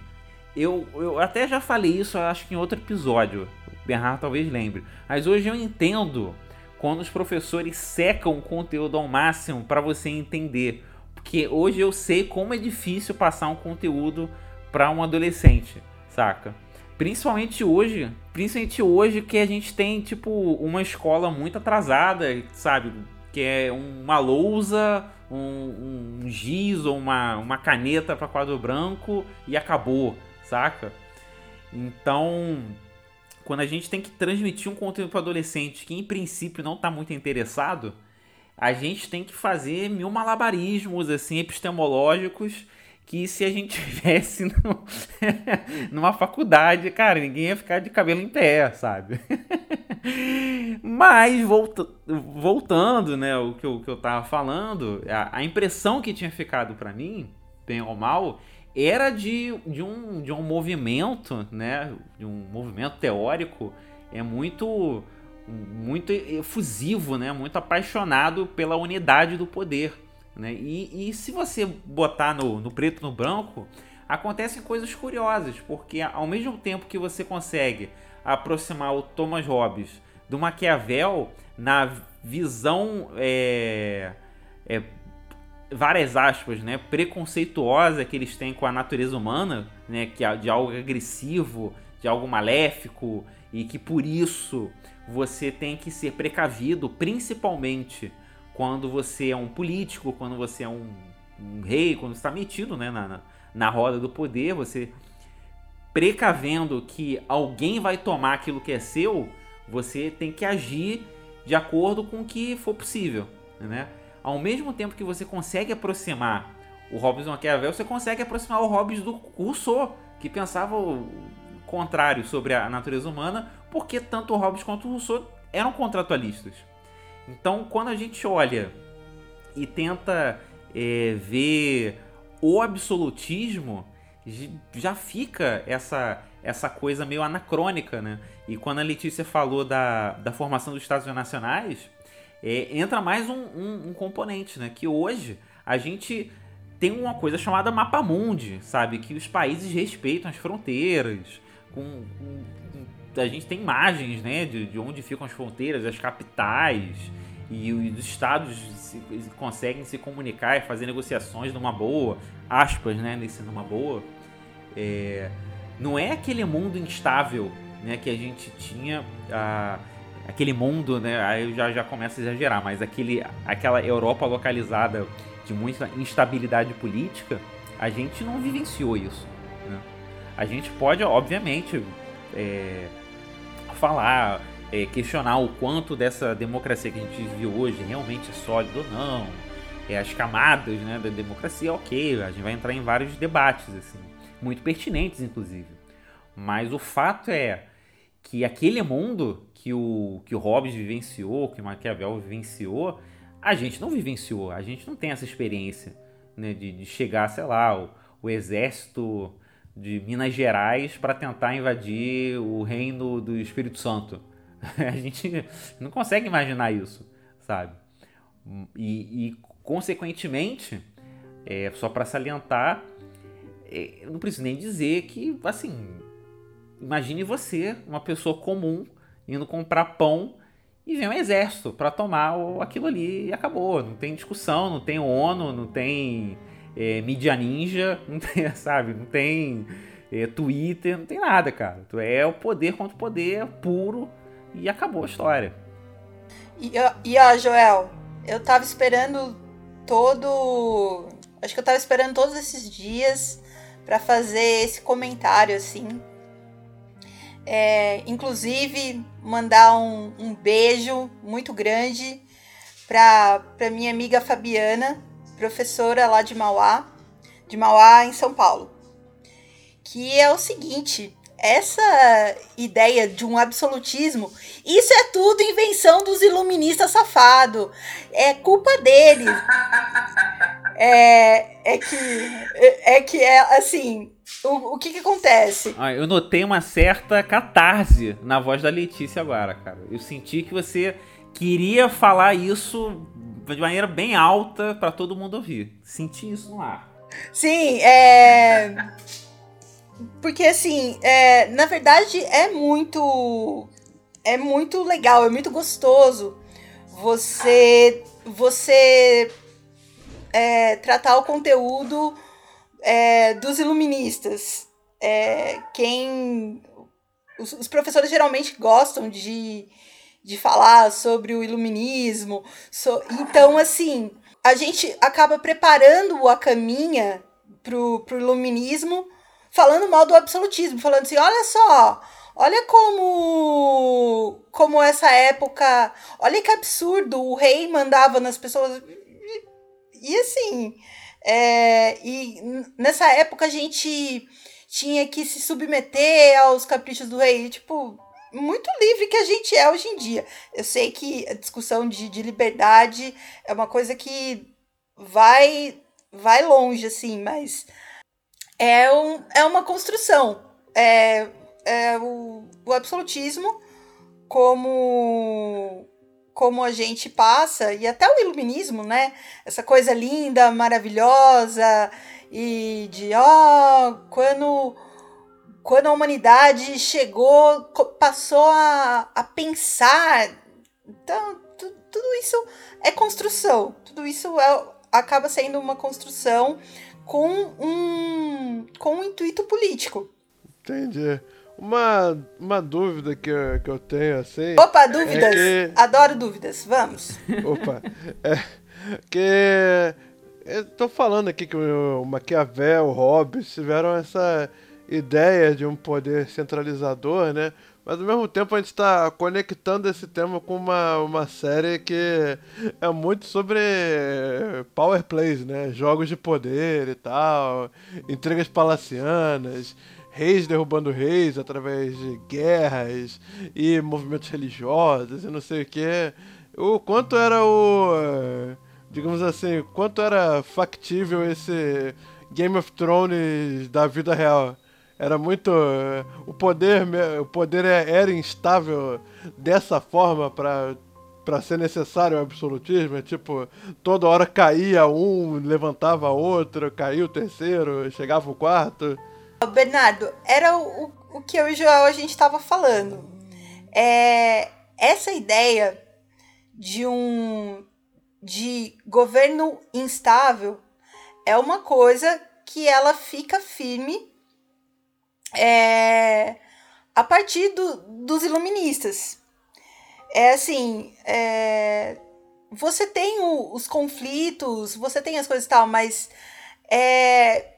C: eu, eu até já falei isso, acho que em outro episódio. O Bernardo talvez lembre. Mas hoje eu entendo quando os professores secam o conteúdo ao máximo para você entender. Porque hoje eu sei como é difícil passar um conteúdo para um adolescente, saca? Principalmente hoje, principalmente hoje que a gente tem tipo uma escola muito atrasada, sabe? Que é uma lousa, um, um giz ou uma, uma caneta para quadro branco e acabou, saca? Então, quando a gente tem que transmitir um conteúdo para adolescente que em princípio não está muito interessado, a gente tem que fazer mil malabarismos assim epistemológicos que se a gente tivesse no, numa faculdade, cara, ninguém ia ficar de cabelo em pé, sabe? Mas volta, voltando, né, o que eu, que eu tava falando, a, a impressão que tinha ficado para mim, bem ou mal, era de, de, um, de um movimento, né? De um movimento teórico é muito muito efusivo, né? Muito apaixonado pela unidade do poder, né? E, e se você botar no, no preto no branco, acontecem coisas curiosas, porque ao mesmo tempo que você consegue aproximar o Thomas Hobbes do Maquiavel na visão é, é, várias aspas, né, preconceituosa que eles têm com a natureza humana, né, que é de algo agressivo, de algo maléfico e que por isso você tem que ser precavido, principalmente quando você é um político, quando você é um, um rei, quando está metido, né, na, na roda do poder, você precavendo que alguém vai tomar aquilo que é seu, você tem que agir de acordo com o que for possível, né? ao mesmo tempo que você consegue aproximar o Hobbes do Maquiavel, você consegue aproximar o Hobbes do Rousseau, que pensava o contrário sobre a natureza humana, porque tanto o Hobbes quanto o Rousseau eram contratualistas. Então, quando a gente olha e tenta é, ver o absolutismo, já fica essa essa coisa meio anacrônica, né? E quando a Letícia falou da, da formação dos Estados Nacionais, é, entra mais um, um, um, componente, né? Que hoje a gente tem uma coisa chamada mapa mundi, sabe? Que os países respeitam as fronteiras, com, com a gente tem imagens, né? De, de onde ficam as fronteiras, as capitais e os estados se, conseguem se comunicar e fazer negociações numa boa, aspas, né? Nesse numa boa. É, não é aquele mundo instável, né? Que a gente tinha. Ah, aquele mundo, né? Aí eu já, já começo a exagerar, mas aquele, aquela Europa localizada de muita instabilidade política, a gente não vivenciou isso. Né? A gente pode, obviamente, é, falar, é, questionar o quanto dessa democracia que a gente vive hoje realmente é sólida ou não. É, as camadas né, da democracia, ok, a gente vai entrar em vários debates, assim, muito pertinentes, inclusive. Mas o fato é que aquele mundo que o, que o Hobbes vivenciou, que o Maquiavel vivenciou, a gente não vivenciou, a gente não tem essa experiência né, de, de chegar, sei lá, o, o exército de Minas Gerais para tentar invadir o reino do Espírito Santo. A gente não consegue imaginar isso, sabe? E, e consequentemente, é, só para salientar, é, eu não preciso nem dizer que, assim, imagine você, uma pessoa comum, indo comprar pão e vem um exército para tomar aquilo ali e acabou. Não tem discussão, não tem ONU, não tem é, mídia ninja, não tem, sabe, não tem é, Twitter, não tem nada, cara. Tu é o poder contra o poder puro e acabou a história.
D: E, ó, Joel, eu tava esperando todo. Acho que eu tava esperando todos esses dias para fazer esse comentário assim é, inclusive, mandar um, um, beijo muito grande para minha amiga Fabiana, professora lá de Mauá, de Mauá, em São Paulo. Que é o seguinte: essa ideia de um absolutismo, isso é tudo invenção dos iluministas safado. É culpa deles. É, é que é, que é assim, o, o que que acontece?
C: Ah, eu notei uma certa catarse na voz da Letícia agora, cara. Eu senti que você queria falar isso de maneira bem alta para todo mundo ouvir. Senti isso no ar.
D: Sim, é. Porque assim, é, na verdade é muito. É muito legal, é muito gostoso você. Você é, tratar o conteúdo é, dos iluministas. É, quem. Os, os, professores geralmente gostam de, de falar sobre o iluminismo. So, então, assim, a gente acaba preparando a caminha pro, pro iluminismo falando mal do absolutismo, falando assim, olha só, olha como como essa época, olha que absurdo, o rei mandava nas pessoas e assim, é, e nessa época a gente tinha que se submeter aos caprichos do rei, tipo, muito livre que a gente é hoje em dia. Eu sei que a discussão de, de liberdade é uma coisa que vai vai longe, assim, mas é, um, é uma construção. É, é o, o absolutismo como como a gente passa, e até o iluminismo, né? Essa coisa linda, maravilhosa, e de ó, oh, quando, quando a humanidade chegou, passou a, a pensar. Então, tu, tudo isso é construção, tudo isso é, acaba sendo uma construção com um, com um intuito político.
B: Entendi. Uma, uma dúvida que eu, que eu tenho, assim.
D: Opa, dúvidas! É que... Adoro dúvidas, vamos!
B: Opa! É que. Eu tô falando aqui que o Maquiavel, o Hobbes tiveram essa ideia de um poder centralizador, né? Mas ao mesmo tempo a gente está conectando esse tema com uma, uma série que é muito sobre power plays, né? Jogos de poder e tal, intrigas palacianas, reis derrubando reis através de guerras e movimentos religiosos e não sei o que. O quanto era o. Digamos assim, quanto era factível esse Game of Thrones da vida real? Era muito. O poder, o poder é, era instável dessa forma para para ser necessário o absolutismo, é tipo, toda hora caía um, levantava outro, caía o terceiro, chegava o quarto.
D: Bernardo, era o, o que eu e o Joel a gente estava falando. É, essa ideia de um de governo instável é uma coisa que ela fica firme é, a partir do, dos iluministas. É assim, é, você tem o, os conflitos, você tem as coisas e tal, mas é,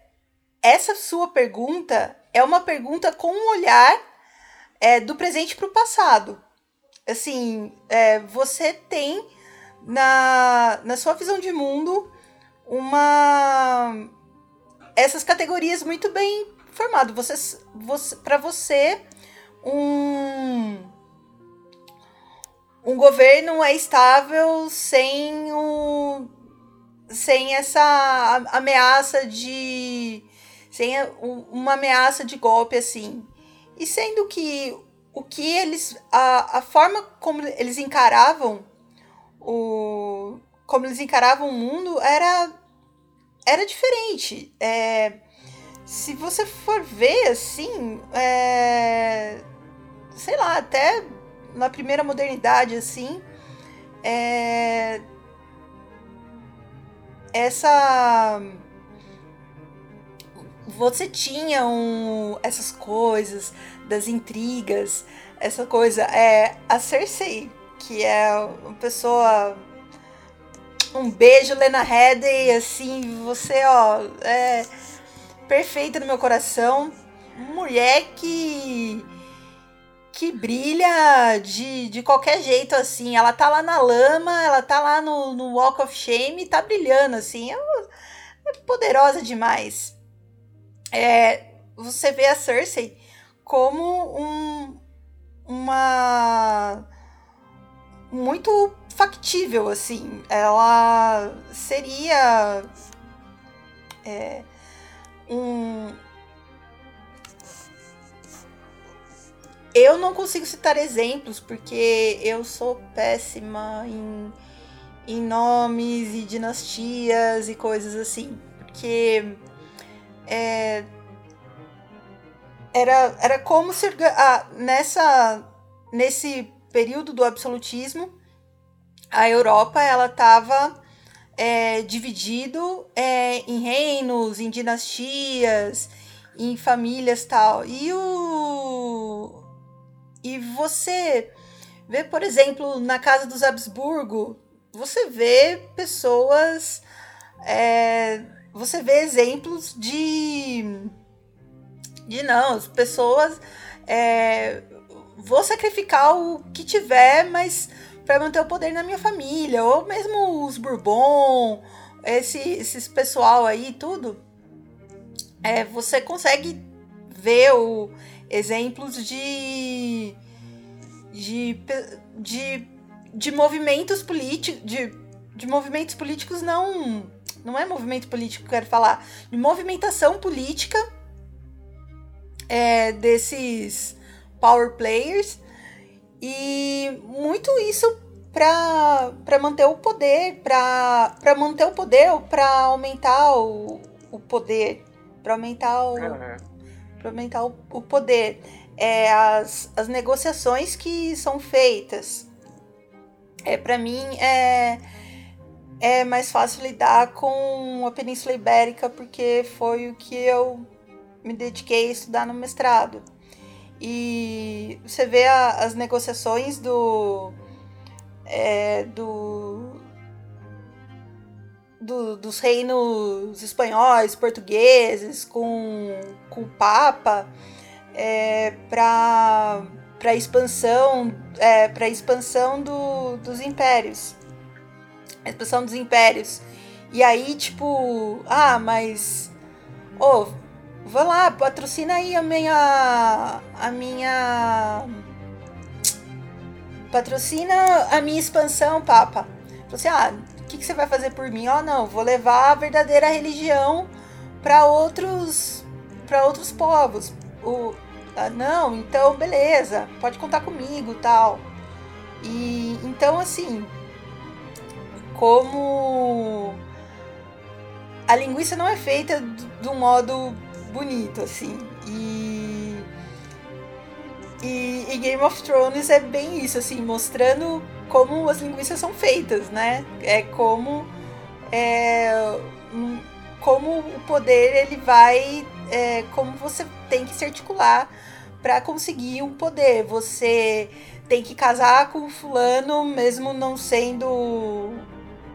D: essa sua pergunta é uma pergunta com um olhar é, do presente para o passado. Assim, é, você tem na, na sua visão de mundo uma essas categorias muito bem formado. Você, você, para você, um, um governo é estável sem o sem essa ameaça de sem uma ameaça de golpe assim e sendo que o que eles a, a forma como eles encaravam o como eles encaravam o mundo era era diferente é, se você for ver assim, é, sei lá, até na primeira modernidade assim, é, essa você tinha um, essas coisas das intrigas, essa coisa é a Cersei, que é uma pessoa um beijo Lena Headey, assim, você ó, é perfeita no meu coração. Mulher que. que brilha de, de qualquer jeito, assim. Ela tá lá na lama, ela tá lá no, no Walk of Shame e tá brilhando, assim. É, é poderosa demais. É, você vê a Cersei como um, uma muito factível assim ela seria é, um eu não consigo citar exemplos porque eu sou péssima em, em nomes e dinastias e coisas assim porque é, era, era como se ah, nessa nesse período do absolutismo a Europa ela estava é, dividido é, em reinos, em dinastias, em famílias tal. E o e você vê, por exemplo, na casa dos Habsburgo, você vê pessoas, é, você vê exemplos de de não, as pessoas é, vou sacrificar o que tiver, mas para manter o poder na minha família, ou mesmo os Bourbon, esse, esses pessoal aí, tudo, é, você consegue ver o, exemplos de, de, de, de movimentos políticos, de, de movimentos políticos não, não é movimento político que eu quero falar, de movimentação política é, desses power players e muito isso para manter o poder, para manter o poder ou para aumentar o, o poder, para aumentar o para aumentar o, o poder. É, as, as negociações que são feitas. É, para mim é, é mais fácil lidar com a Península Ibérica porque foi o que eu me dediquei a estudar no mestrado. E você vê a, as negociações do, é, do, do, dos reinos espanhóis, portugueses, com, com o Papa, é, para para expansão é, para expansão do, dos impérios. A expansão dos impérios. E aí tipo ah mas oh, Vá lá, patrocina aí a minha. A minha. Patrocina a minha expansão, Papa. Falei assim: ah, o que, que você vai fazer por mim? Ó, oh, não, vou levar a verdadeira religião para outros. para outros povos. O, ah, não, então beleza, pode contar comigo tal. E então assim, como a linguiça não é feita do modo bonito, assim. E, e, e, Game of Thrones é bem isso, assim, mostrando como as linguiças são feitas, né? É como é, como o poder ele vai, é, como você tem que se articular para conseguir um poder. Você tem que casar com o fulano, mesmo não sendo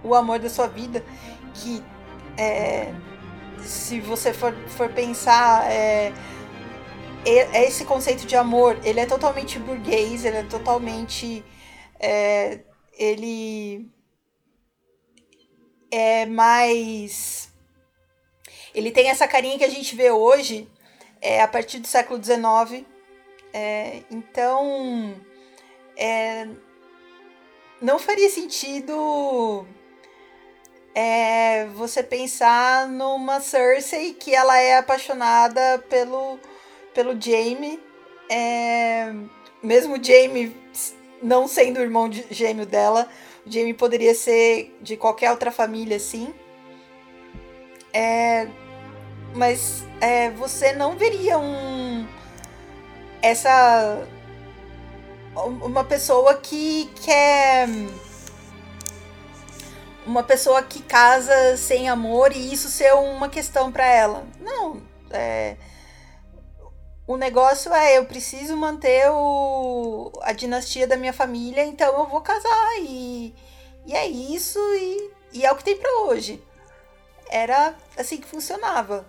D: o amor da sua vida, que é, se você for, for pensar, é, é, esse conceito de amor, ele é totalmente burguês, ele é totalmente. É, ele é mais. Ele tem essa carinha que a gente vê hoje, é, a partir do século XIX. É, então. É, não faria sentido é você pensar numa Cersei que ela é apaixonada pelo, pelo Jaime, é, mesmo Jaime não sendo o irmão de, gêmeo dela, o Jaime poderia ser de qualquer outra família assim. É, mas é, você não veria um essa uma pessoa que quer uma pessoa que casa sem amor e isso ser uma questão para ela. Não, é, o negócio é eu preciso manter o, a dinastia da minha família, então eu vou casar e, e é isso e, e é o que tem para hoje. Era assim que funcionava.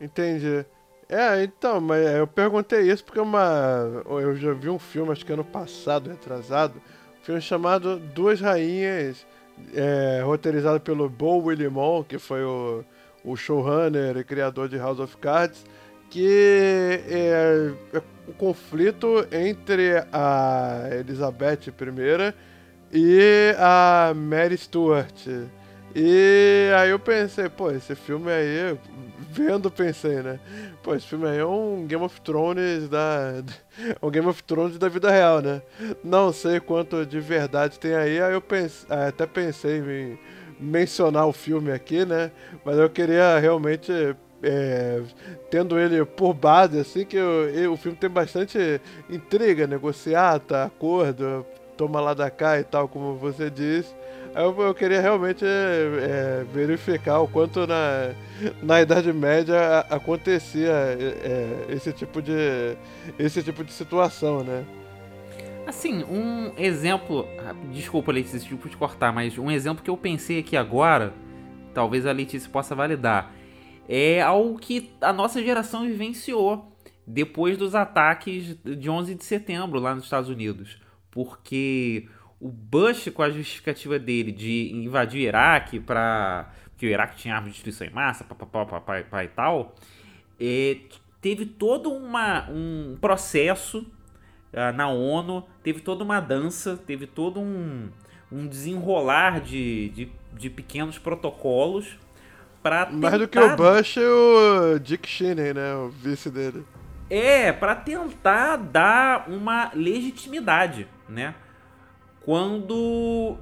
B: Entendi. É, então, mas eu perguntei isso porque uma. Eu já vi um filme, acho que ano passado, retrasado, filme chamado Duas Rainhas, é, roteirizado pelo Bo Willimon, que foi o, o showrunner e criador de House of Cards, que é, é o conflito entre a Elizabeth I e a Mary Stuart. E aí eu pensei, pô, esse filme aí, vendo, pensei, né? Pô, esse filme aí é um Game of Thrones da. um Game of Thrones da vida real, né? Não sei quanto de verdade tem aí, aí eu pense, até pensei em mencionar o filme aqui, né? Mas eu queria realmente é, tendo ele por base, assim, que o, o filme tem bastante intriga, negociata, acordo, toma lá da cá e tal, como você disse. Eu, eu queria realmente é, verificar o quanto na, na Idade Média acontecia é, esse, tipo de, esse tipo de situação, né?
C: Assim, um exemplo. Desculpa, Letícia, tipo de cortar, mas um exemplo que eu pensei aqui agora, talvez a Letícia possa validar é algo que a nossa geração vivenciou depois dos ataques de 11 de setembro lá nos Estados Unidos. Porque o Bush, com a justificativa dele de invadir o Iraque para. que o Iraque tinha armas de destruição em massa, papapá, e tal, é, teve todo uma, um processo uh, na ONU, teve toda uma dança, teve todo um, um desenrolar de, de, de pequenos protocolos para tentar...
B: Mais do que o Bush e o Dick Cheney, né? O vice dele.
C: É, para tentar dar uma legitimidade, né? Quando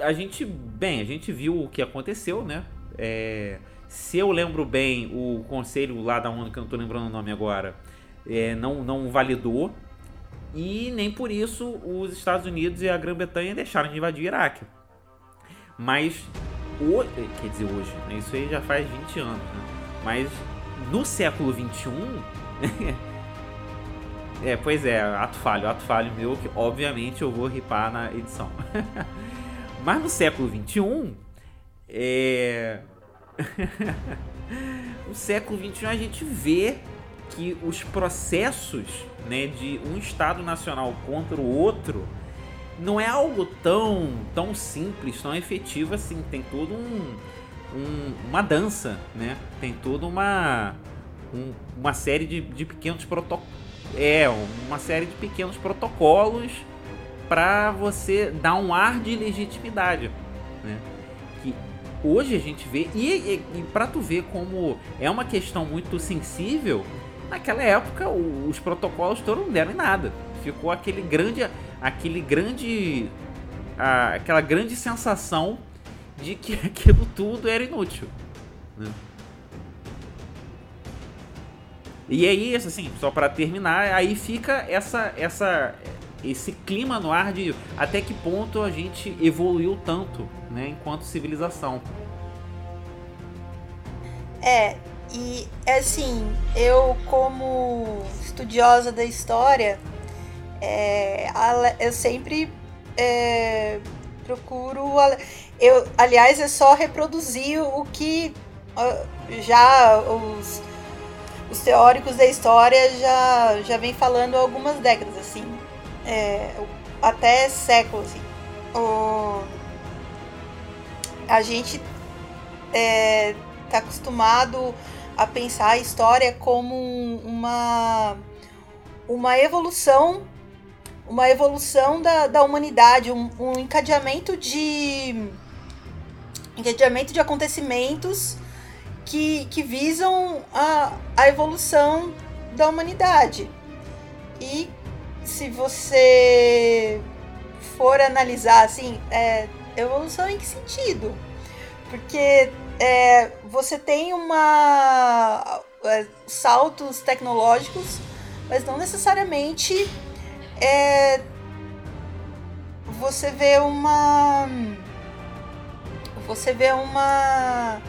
C: a gente, bem, a gente viu o que aconteceu, né? É, se eu lembro bem, o conselho lá da ONU, que eu não tô lembrando o nome agora, é, não, não validou. E nem por isso os Estados Unidos e a Grã-Bretanha deixaram de invadir o Iraque. Mas quer dizer hoje, né? isso aí já faz 20 anos, né? mas no século 21 é, pois é, ato falho, ato falho meu, que obviamente eu vou ripar na edição. Mas no século 21, é. no século 21 a gente vê que os processos né, de um Estado nacional contra o outro não é algo tão, tão simples, tão efetivo assim. Tem todo um, um uma dança, né? Tem toda uma, um, uma série de, de pequenos protocolos. É, uma série de pequenos protocolos para você dar um ar de legitimidade, né? Que hoje a gente vê e, e, e para tu ver como é uma questão muito sensível, naquela época os protocolos todos não deram em nada. Ficou aquele grande aquele grande. A, aquela grande sensação de que aquilo tudo era inútil. Né? E aí, assim, só para terminar, aí fica essa, essa, esse clima no ar de até que ponto a gente evoluiu tanto, né, enquanto civilização.
D: É, e assim, eu como estudiosa da história, é, eu sempre é, procuro. Eu, aliás, é só reproduzir o que já os, os teóricos da história já, já vem falando há algumas décadas, assim. É, até séculos. Assim. O, a gente é, acostumado a pensar a história como uma, uma evolução uma evolução da, da humanidade, um, um encadeamento de encadeamento de acontecimentos que, que visam a, a evolução da humanidade. E se você for analisar assim, é, evolução em que sentido? Porque é, você tem uma é, saltos tecnológicos, mas não necessariamente é, você vê uma você vê uma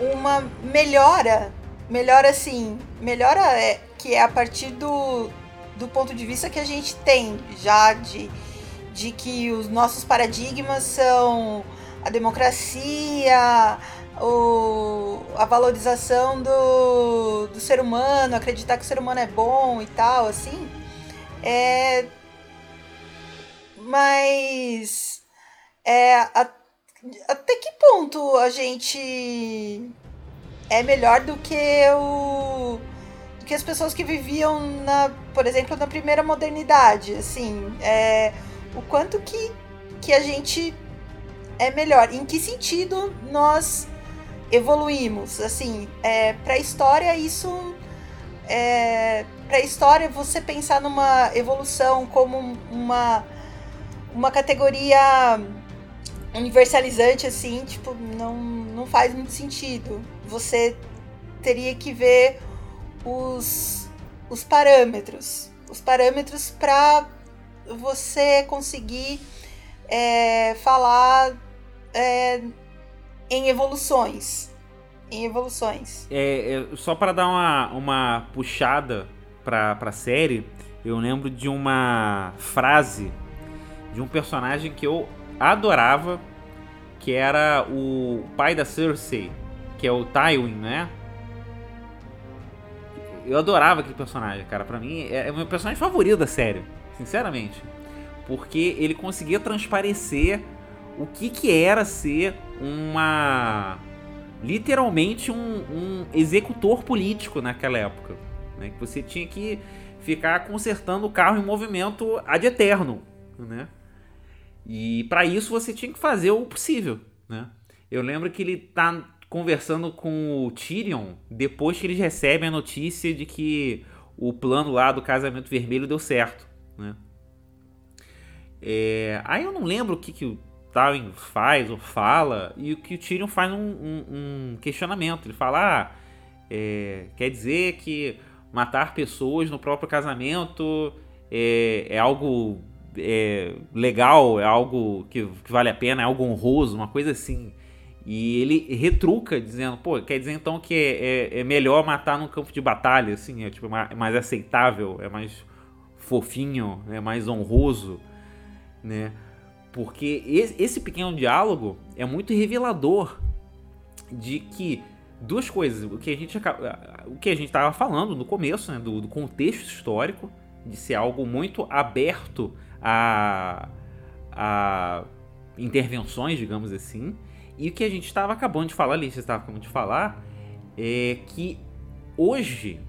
D: uma melhora melhora assim melhora é, que é a partir do, do ponto de vista que a gente tem já de, de que os nossos paradigmas são a democracia o, a valorização do, do ser humano, acreditar que o ser humano é bom e tal, assim. É, mas é, a, até que ponto a gente é melhor do que o do que as pessoas que viviam na, por exemplo, na primeira modernidade, assim, é, o quanto que que a gente é melhor, em que sentido nós evoluímos, assim, é, para a história isso é, para história você pensar numa evolução como uma uma categoria universalizante assim, tipo, não, não faz muito sentido. Você teria que ver os, os parâmetros. Os parâmetros para você conseguir é, falar é, em evoluções. Em evoluções.
C: É, é só para dar uma, uma puxada pra, pra série, eu lembro de uma frase de um personagem que eu adorava, que era o pai da Cersei, que é o Tywin, né? Eu adorava aquele personagem, cara. Pra mim, é, é o meu personagem favorito da série, sinceramente. Porque ele conseguia transparecer o que, que era ser uma. literalmente um, um executor político naquela época. Né? Que você tinha que ficar consertando o carro em movimento ad eterno. Né? E para isso você tinha que fazer o possível, né? Eu lembro que ele tá conversando com o Tyrion depois que eles recebem a notícia de que o plano lá do casamento vermelho deu certo, né? É, aí eu não lembro o que, que o Tywin faz ou fala e o que o Tyrion faz um, um, um questionamento. Ele fala, ah, é, quer dizer que matar pessoas no próprio casamento é, é algo é, legal, é algo que, que, vale a pena, é algo honroso, uma coisa assim. E ele retruca dizendo, pô, quer dizer então que é, é, é melhor matar num campo de batalha, assim, é tipo mais, aceitável, é mais fofinho, é mais honroso, né? Porque esse pequeno diálogo é muito revelador de que duas coisas, o que a gente o que a gente estava falando no começo, né, do, do contexto histórico, de ser algo muito aberto a, a intervenções, digamos assim. E o que a gente estava acabando de falar, Alice estava acabando de falar, é que hoje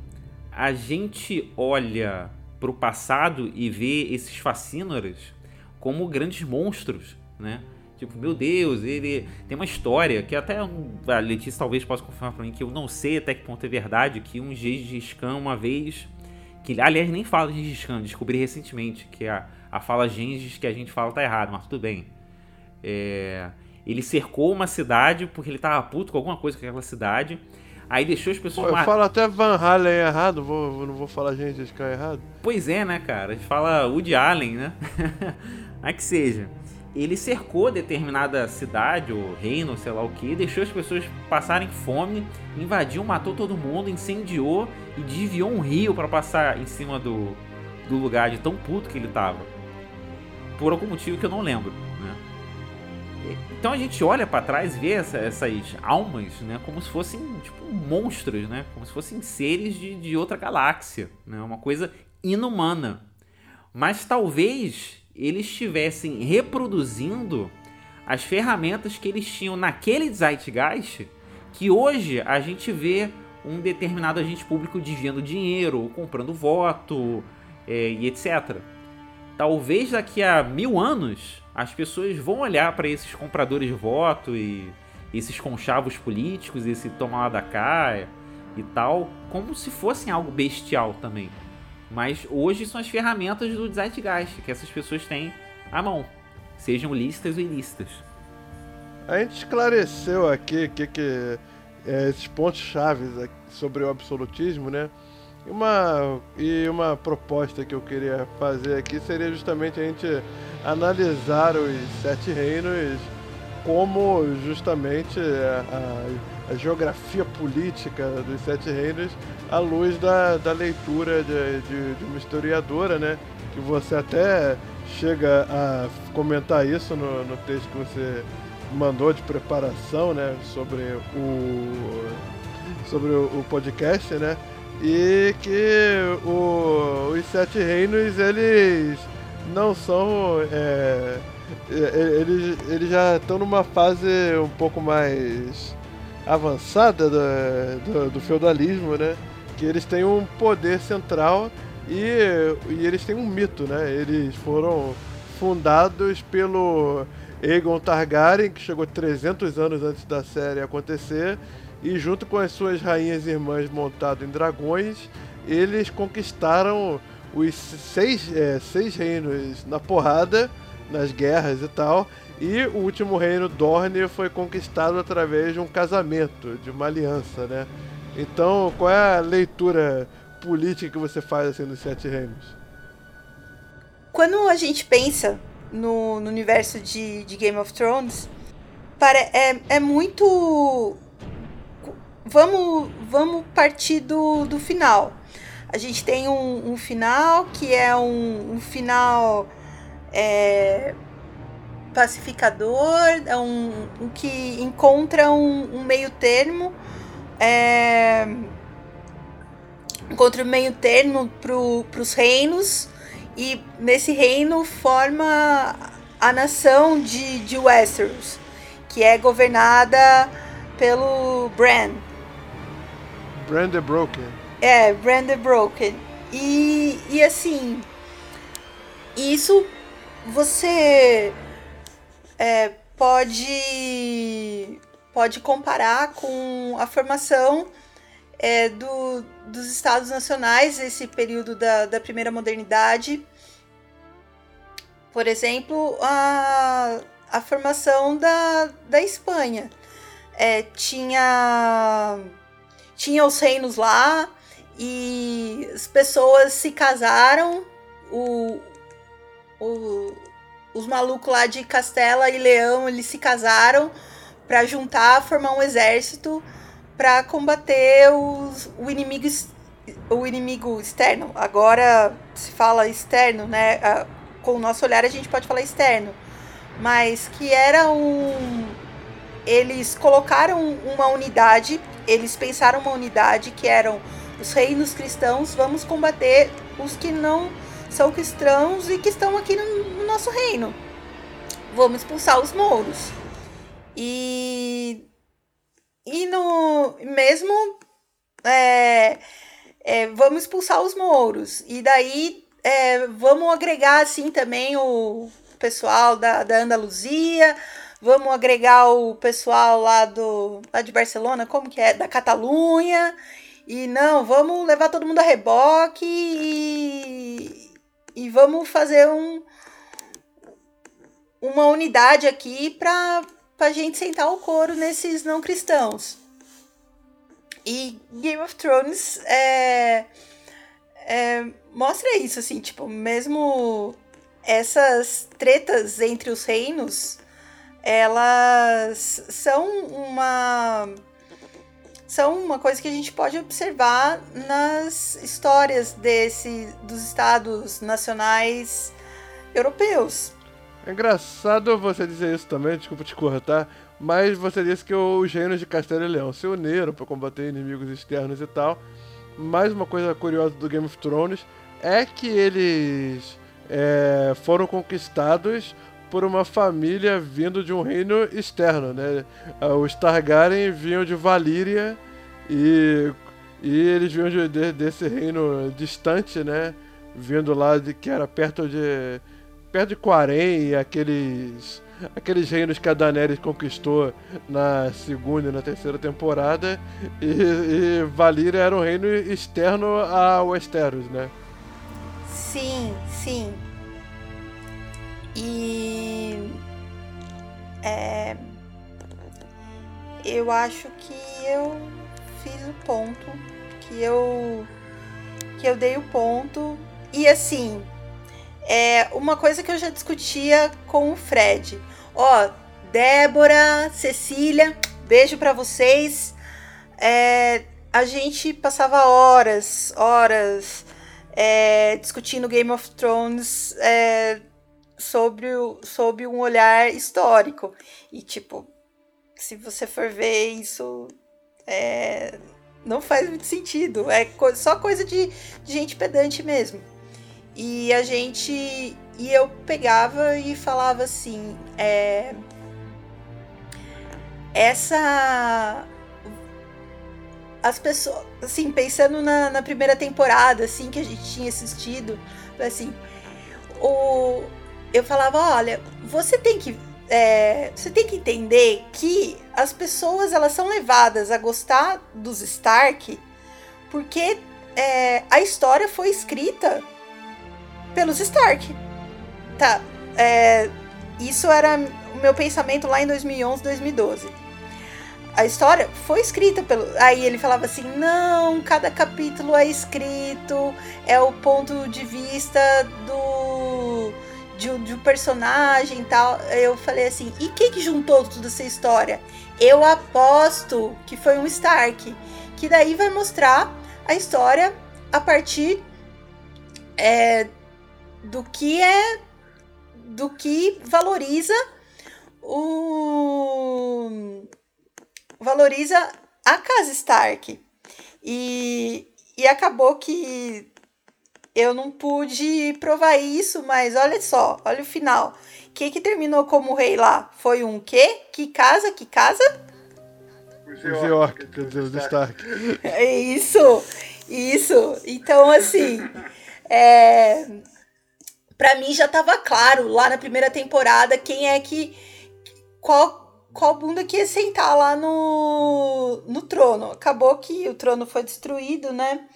C: a gente olha para o passado e vê esses fascínoras como grandes monstros, né? Tipo, meu Deus, ele tem uma história que até a Letícia talvez possa confirmar para mim que eu não sei até que ponto é verdade que um Gengis Khan uma vez que aliás nem fala de Gengis Khan, descobri recentemente que a a fala Gengis que a gente fala tá errado, mas tudo bem. É, ele cercou uma cidade porque ele tava puto com alguma coisa com aquela cidade. Aí deixou as pessoas.
B: Pô, eu falo até Van Halen errado, vou, não vou falar Gengis Khan errado.
C: Pois é, né, cara? A gente fala Woody Allen, né? Mas que seja. Ele cercou determinada cidade, ou reino, sei lá o que, deixou as pessoas passarem fome, invadiu, matou todo mundo, incendiou e desviou um rio para passar em cima do, do lugar de tão puto que ele tava por algum motivo que eu não lembro, né? Então a gente olha para trás e vê essa, essas almas, né, como se fossem tipo monstros, né, como se fossem seres de, de outra galáxia, né, uma coisa inumana. Mas talvez eles estivessem reproduzindo as ferramentas que eles tinham naquele Zeitgeist, que hoje a gente vê um determinado agente público desviando dinheiro, comprando voto é, e etc talvez daqui a mil anos as pessoas vão olhar para esses compradores de voto e esses conchavos políticos, esse tomar lá da cá e tal, como se fossem algo bestial também. Mas hoje são as ferramentas do Zeitgeist que essas pessoas têm à mão, sejam lícitas ou ilícitas.
B: A gente esclareceu aqui que, que é, esses pontos chaves sobre o absolutismo, né? Uma, e uma proposta que eu queria fazer aqui seria justamente a gente analisar os sete reinos como justamente a, a, a geografia política dos sete reinos à luz da, da leitura de, de, de, uma historiadora, né? Que você até chega a comentar isso no, no texto que você mandou de preparação, né? Sobre o sobre o, o podcast, né? E que o, os Sete Reinos, eles não são. É, eles, eles já estão numa fase um pouco mais avançada do, do, do feudalismo, né? Que eles têm um poder central e, e eles têm um mito, né? Eles foram fundados pelo Aegon Targaryen, que chegou 300 anos antes da série acontecer, e junto com as suas rainhas irmãs montado em dragões, eles conquistaram os seis, é, seis reinos na porrada, nas guerras e tal, e o último reino, Dorne, foi conquistado através de um casamento, de uma aliança, né? Então, qual é a leitura política que você faz assim dos Sete Reinos?
D: Quando a gente pensa no, no universo de, de, Game of Thrones, para, é, é muito. Vamos, vamos partir do, do final. A gente tem um, um final que é um, um final é, pacificador, é um, um, que encontra um, um meio termo. É, encontra um meio termo para os reinos e nesse reino forma a nação de, de Westeros, que é governada pelo Bran.
B: Bran the Broken.
D: É, Bran the Broken. E, e assim, isso você é, pode, pode comparar com a formação é, do, dos estados nacionais, esse período da, da primeira modernidade. Por exemplo, a, a formação da, da Espanha. É, tinha, tinha os reinos lá e as pessoas se casaram. O, o, os malucos lá de Castela e Leão eles se casaram para juntar, formar um exército para combater os, o inimigo o inimigo externo. Agora se fala externo, né? Com o nosso olhar a gente pode falar externo, mas que era um eles colocaram uma unidade, eles pensaram uma unidade que eram os reinos cristãos, vamos combater os que não são cristãos e que estão aqui no, no nosso reino. Vamos expulsar os mouros. E e no mesmo é, é, vamos expulsar os mouros. E daí é, vamos agregar assim também o pessoal da, da Andaluzia, vamos agregar o pessoal lá do lá de Barcelona, como que é? Da Catalunha. E não, vamos levar todo mundo a reboque e, e vamos fazer um, uma unidade aqui para pra gente sentar o couro nesses não cristãos. E Game of Thrones é, é, mostra isso, assim, tipo, mesmo essas tretas entre os reinos, elas são uma são uma coisa que a gente pode observar nas histórias desse dos estados nacionais europeus.
B: É engraçado você dizer isso também, desculpa te cortar, mas você disse que os reinos de Castelo e Leão se uniram para combater inimigos externos e tal. Mais uma coisa curiosa do Game of Thrones é que eles é, foram conquistados por uma família vindo de um reino externo, né? Os Targaryen vinham de Valíria e, e eles vinham de, de, desse reino distante, né? Vindo lá de que era perto de perto de Quarém e aqueles aqueles reinos que a Daenerys conquistou na segunda e na terceira temporada e, e Valyria era um reino externo a Westeros, né?
D: Sim, sim. E é, eu acho que eu fiz o ponto, que eu que eu dei o ponto e assim é uma coisa que eu já discutia com o Fred. Ó, Débora, Cecília, beijo para vocês. É, a gente passava horas, horas é, discutindo Game of Thrones é, sobre, sobre um olhar histórico. E, tipo, se você for ver isso, é, não faz muito sentido. É co só coisa de, de gente pedante mesmo. E a gente. E eu pegava e falava assim: é, essa. as pessoas, assim, pensando na, na primeira temporada, assim, que a gente tinha assistido, assim, o, eu falava, olha, você tem que é, você tem que entender que as pessoas elas são levadas a gostar dos Stark porque é, a história foi escrita pelos Stark. Tá, é, isso era o meu pensamento lá em 2011, 2012. A história foi escrita pelo. Aí ele falava assim: não, cada capítulo é escrito, é o ponto de vista do de, de um personagem e tal. Eu falei assim, e quem que juntou toda essa história? Eu aposto que foi um Stark. Que daí vai mostrar a história a partir é, do que é do que valoriza o valoriza a casa Stark e, e acabou que eu não pude provar isso, mas olha só, olha o final. O que que terminou como rei lá? Foi um quê? Que casa? Que casa?
B: Os York, quer dizer, os Stark.
D: É isso, isso. Então, assim, é, para mim já tava claro lá na primeira temporada quem é que. Qual, qual bunda que ia sentar lá no, no trono. Acabou que o trono foi destruído, né?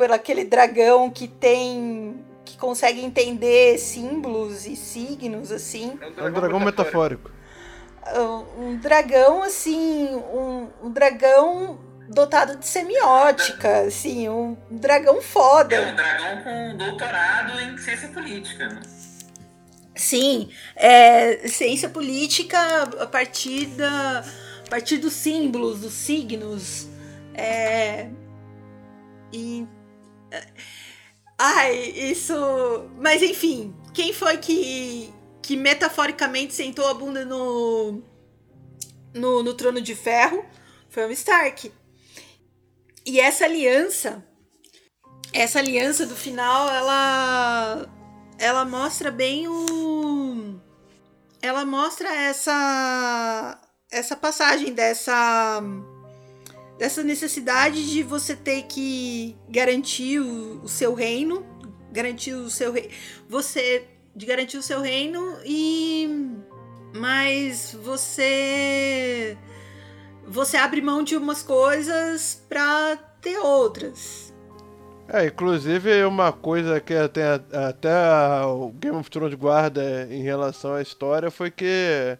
D: Por aquele dragão que tem que consegue entender símbolos e signos assim.
B: É um dragão, é um dragão metafórico.
D: Um dragão assim, um, um dragão dotado de semiótica, assim, um dragão foda.
E: É um dragão com doutorado em ciência política. Né?
D: Sim, é, ciência política a partir da a partir dos símbolos, dos signos. É, e Ai, isso. Mas enfim, quem foi que, que metaforicamente sentou a bunda no, no, no trono de ferro? Foi o Stark. E essa aliança, essa aliança do final, ela ela mostra bem o ela mostra essa essa passagem dessa dessa necessidade de você ter que garantir o, o seu reino, garantir o seu rei, você de garantir o seu reino e mas você você abre mão de umas coisas para ter outras.
B: É, inclusive uma coisa que até, até o Game of Thrones guarda em relação à história foi que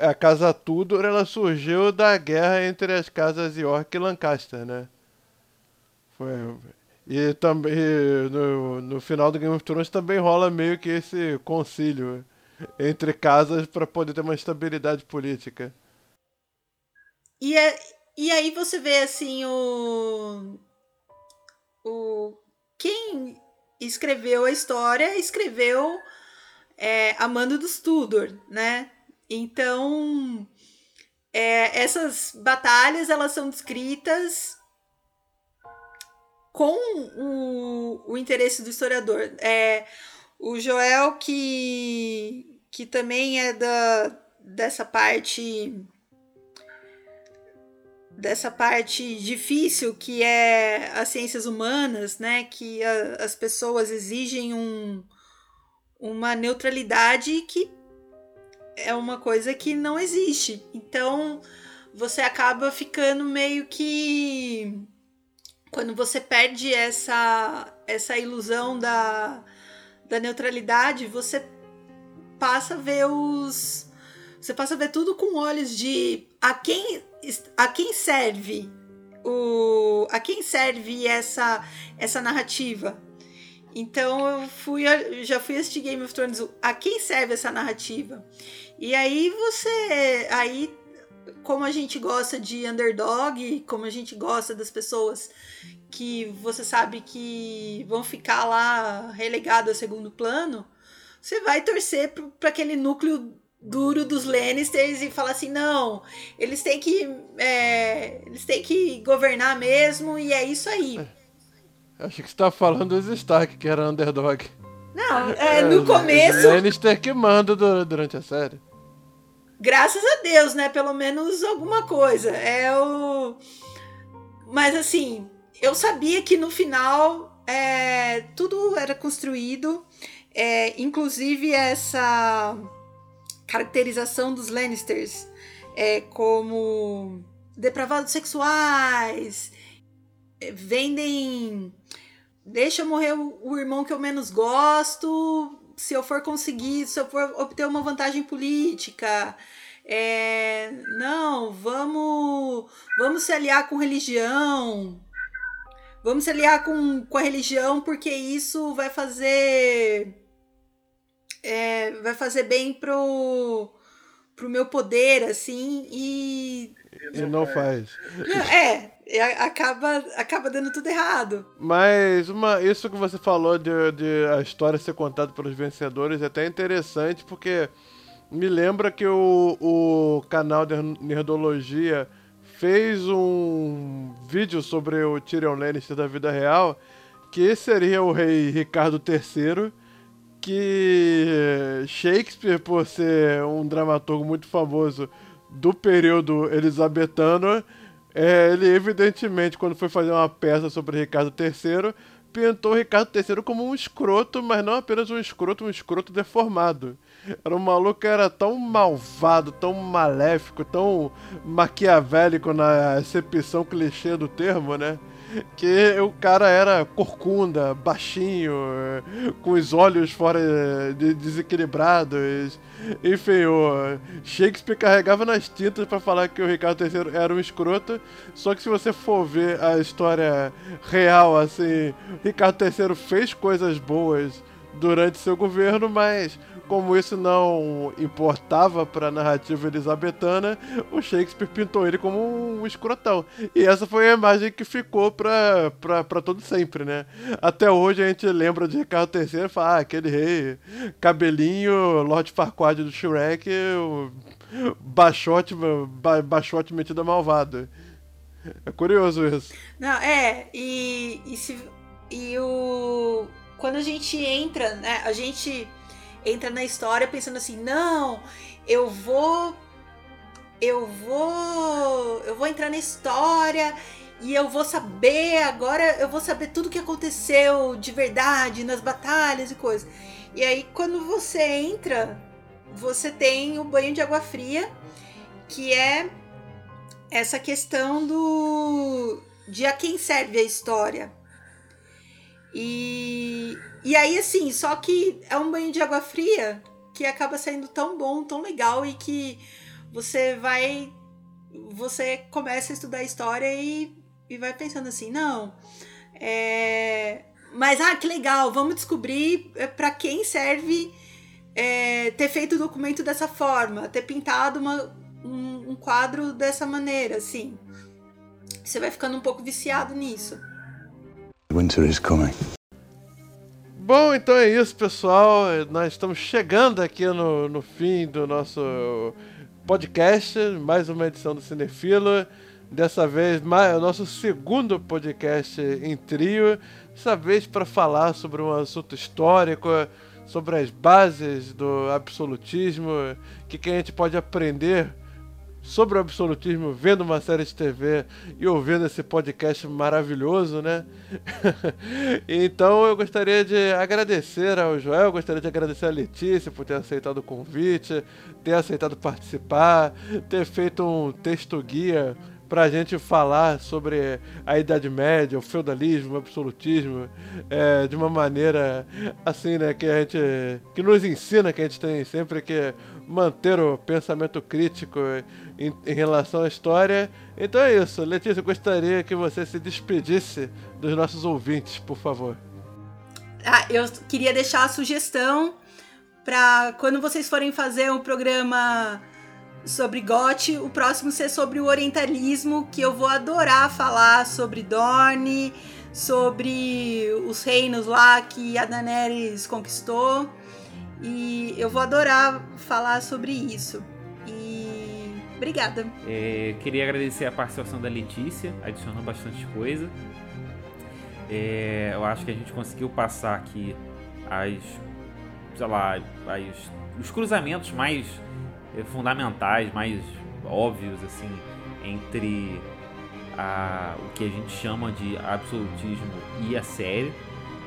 B: a casa Tudor ela surgiu da guerra entre as casas York e Lancaster, né? Foi, e também no, no final do Game of Thrones também rola meio que esse concílio entre casas para poder ter uma estabilidade política.
D: E, é, e aí você vê assim o o quem escreveu a história escreveu é, Amando dos Tudor, né? Então, é, essas batalhas elas são descritas com o, o interesse do historiador. É, o Joel, que, que também é da, dessa parte dessa parte difícil que é as ciências humanas, né? Que a, as pessoas exigem um, uma neutralidade que é uma coisa que não existe. Então você acaba ficando meio que quando você perde essa essa ilusão da, da neutralidade, você passa a ver os você passa a ver tudo com olhos de a quem a quem serve o a quem serve essa essa narrativa. Então eu fui já fui assistir Game of Thrones, a quem serve essa narrativa? E aí você. Aí, como a gente gosta de underdog, como a gente gosta das pessoas que você sabe que vão ficar lá relegados a segundo plano, você vai torcer para aquele núcleo duro dos Lannisters e falar assim, não, eles têm que. É, eles têm que governar mesmo, e é isso aí.
B: Acho que você tá falando dos Stark, que era underdog.
D: Não, é, no é, começo.
B: Lannister que manda durante a série
D: graças a Deus, né? Pelo menos alguma coisa. É o. Mas assim, eu sabia que no final é, tudo era construído, é, inclusive essa caracterização dos Lannisters é, como depravados sexuais, é, vendem. Deixa morrer o, o irmão que eu menos gosto, se eu for conseguir, se eu for obter uma vantagem política. É, não, vamos, vamos se aliar com religião. Vamos se aliar com, com a religião porque isso vai fazer é, vai fazer bem pro pro meu poder assim e
B: E não faz.
D: é, é, acaba acaba dando tudo errado.
B: Mas uma, isso que você falou de, de a história ser contada pelos vencedores é até interessante, porque me lembra que o, o canal de Nerdologia fez um vídeo sobre o Tyrion Lannister da vida real, que seria o rei Ricardo III, que Shakespeare, por ser um dramaturgo muito famoso do período elisabetano, é, ele evidentemente, quando foi fazer uma peça sobre Ricardo III, pintou Ricardo III como um escroto, mas não apenas um escroto, um escroto deformado. Era um maluco que era tão malvado, tão maléfico, tão maquiavélico na acepção clichê do termo, né? Que o cara era corcunda, baixinho, com os olhos fora de desequilibrados. Enfim, o Shakespeare carregava nas tintas para falar que o Ricardo III era um escroto. Só que se você for ver a história real, assim, Ricardo III fez coisas boas durante seu governo, mas como isso não importava para a narrativa elisabetana, o Shakespeare pintou ele como um escrotão. E essa foi a imagem que ficou para todo sempre, né? Até hoje a gente lembra de Ricardo III e fala, ah, aquele rei, cabelinho, Lord Farquaad do Shrek, o baixote, ba, baixote metido a malvado. É curioso isso.
D: Não, é, e, e, se, e o... Quando a gente entra, né, a gente entra na história pensando assim, não, eu vou eu vou eu vou entrar na história e eu vou saber agora eu vou saber tudo que aconteceu de verdade nas batalhas e coisas. E aí quando você entra, você tem o banho de água fria, que é essa questão do de a quem serve a história. E, e aí, assim, só que é um banho de água fria que acaba sendo tão bom, tão legal e que você vai. Você começa a estudar história e, e vai pensando assim: não, é. Mas, ah, que legal, vamos descobrir é, para quem serve é, ter feito o documento dessa forma, ter pintado uma, um, um quadro dessa maneira, assim. Você vai ficando um pouco viciado nisso.
F: Winter is coming.
B: Bom, então é isso, pessoal. Nós estamos chegando aqui no, no fim do nosso podcast, mais uma edição do Cinefilo. Dessa vez, mais, o nosso segundo podcast em trio. Dessa vez para falar sobre um assunto histórico, sobre as bases do absolutismo, o que, que a gente pode aprender sobre o absolutismo vendo uma série de TV e ouvindo esse podcast maravilhoso, né? então eu gostaria de agradecer ao Joel, gostaria de agradecer a Letícia por ter aceitado o convite, ter aceitado participar, ter feito um texto guia para a gente falar sobre a Idade Média, o feudalismo, o absolutismo, é, de uma maneira assim, né, que a gente que nos ensina que a gente tem sempre que manter o pensamento crítico em, em, relação à história. Então é isso. Letícia, eu gostaria que você se despedisse dos nossos ouvintes, por favor.
D: Ah, eu queria deixar a sugestão para quando vocês forem fazer um programa sobre GOT, o próximo ser sobre o orientalismo, que eu vou adorar falar sobre Dorne, sobre os reinos lá que a Daenerys conquistou. E eu vou adorar falar sobre isso. E obrigada.
C: É, queria agradecer a participação da Letícia, adicionou bastante coisa. É, eu acho que a gente conseguiu passar aqui as, sei lá, as, os cruzamentos mais é, fundamentais, mais óbvios, assim, entre a, o que a gente chama de absolutismo e a sério.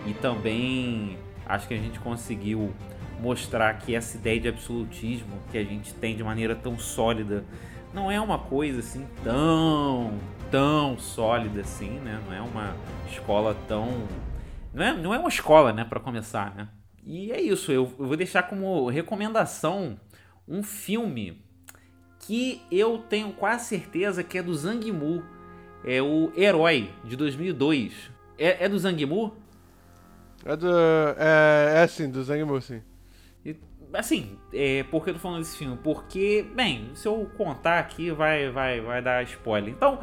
C: E também acho que a gente conseguiu mostrar que essa ideia de absolutismo que a gente tem de maneira tão sólida não é uma coisa assim tão tão sólida assim, né? Não é uma escola tão não é, não é uma escola, né, para começar, né? E é isso, eu, vou deixar como recomendação um filme que eu tenho quase certeza que é do Zhang Mu, é o Herói de 2002. É, é do Zhang Mu?
B: É do. É, é sim, do Zhang Mu, sim.
C: Assim, é, por que eu tô falando desse filme? Porque, bem, se eu contar aqui vai, vai, vai dar spoiler. Então,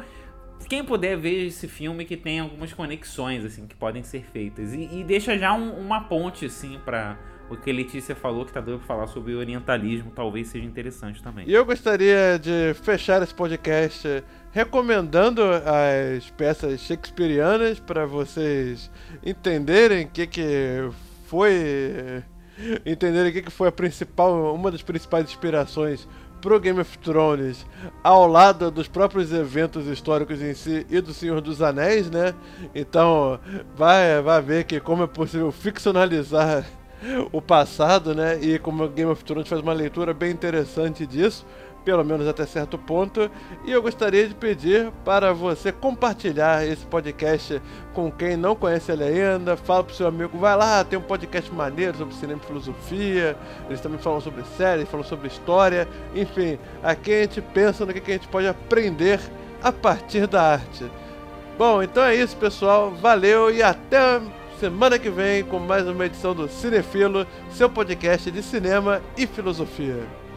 C: quem puder ver esse filme que tem algumas conexões, assim, que podem ser feitas. E, e deixa já um, uma ponte, assim, para o que a Letícia falou, que tá doido pra falar sobre orientalismo, talvez seja interessante também.
B: E eu gostaria de fechar esse podcast recomendando as peças shakespearianas para vocês entenderem o que, que foi entenderem o que, foi a principal uma das principais inspirações pro Game of Thrones ao lado dos próprios eventos históricos em si e do Senhor dos Anéis, né? Então vai, vai ver que como é possível ficcionalizar o passado, né? E como Game of Thrones faz uma leitura bem interessante disso pelo menos até certo ponto. E eu gostaria de pedir para você compartilhar esse podcast com quem não conhece ele ainda. Fala pro seu amigo, vai lá, tem um podcast maneiro sobre cinema e filosofia. Eles também falam sobre séries, falam sobre história. Enfim, aqui a gente pensa no que a gente pode aprender a partir da arte. Bom, então é isso, pessoal. Valeu e até semana que vem com mais uma edição do Cinefilo, seu podcast de cinema e filosofia.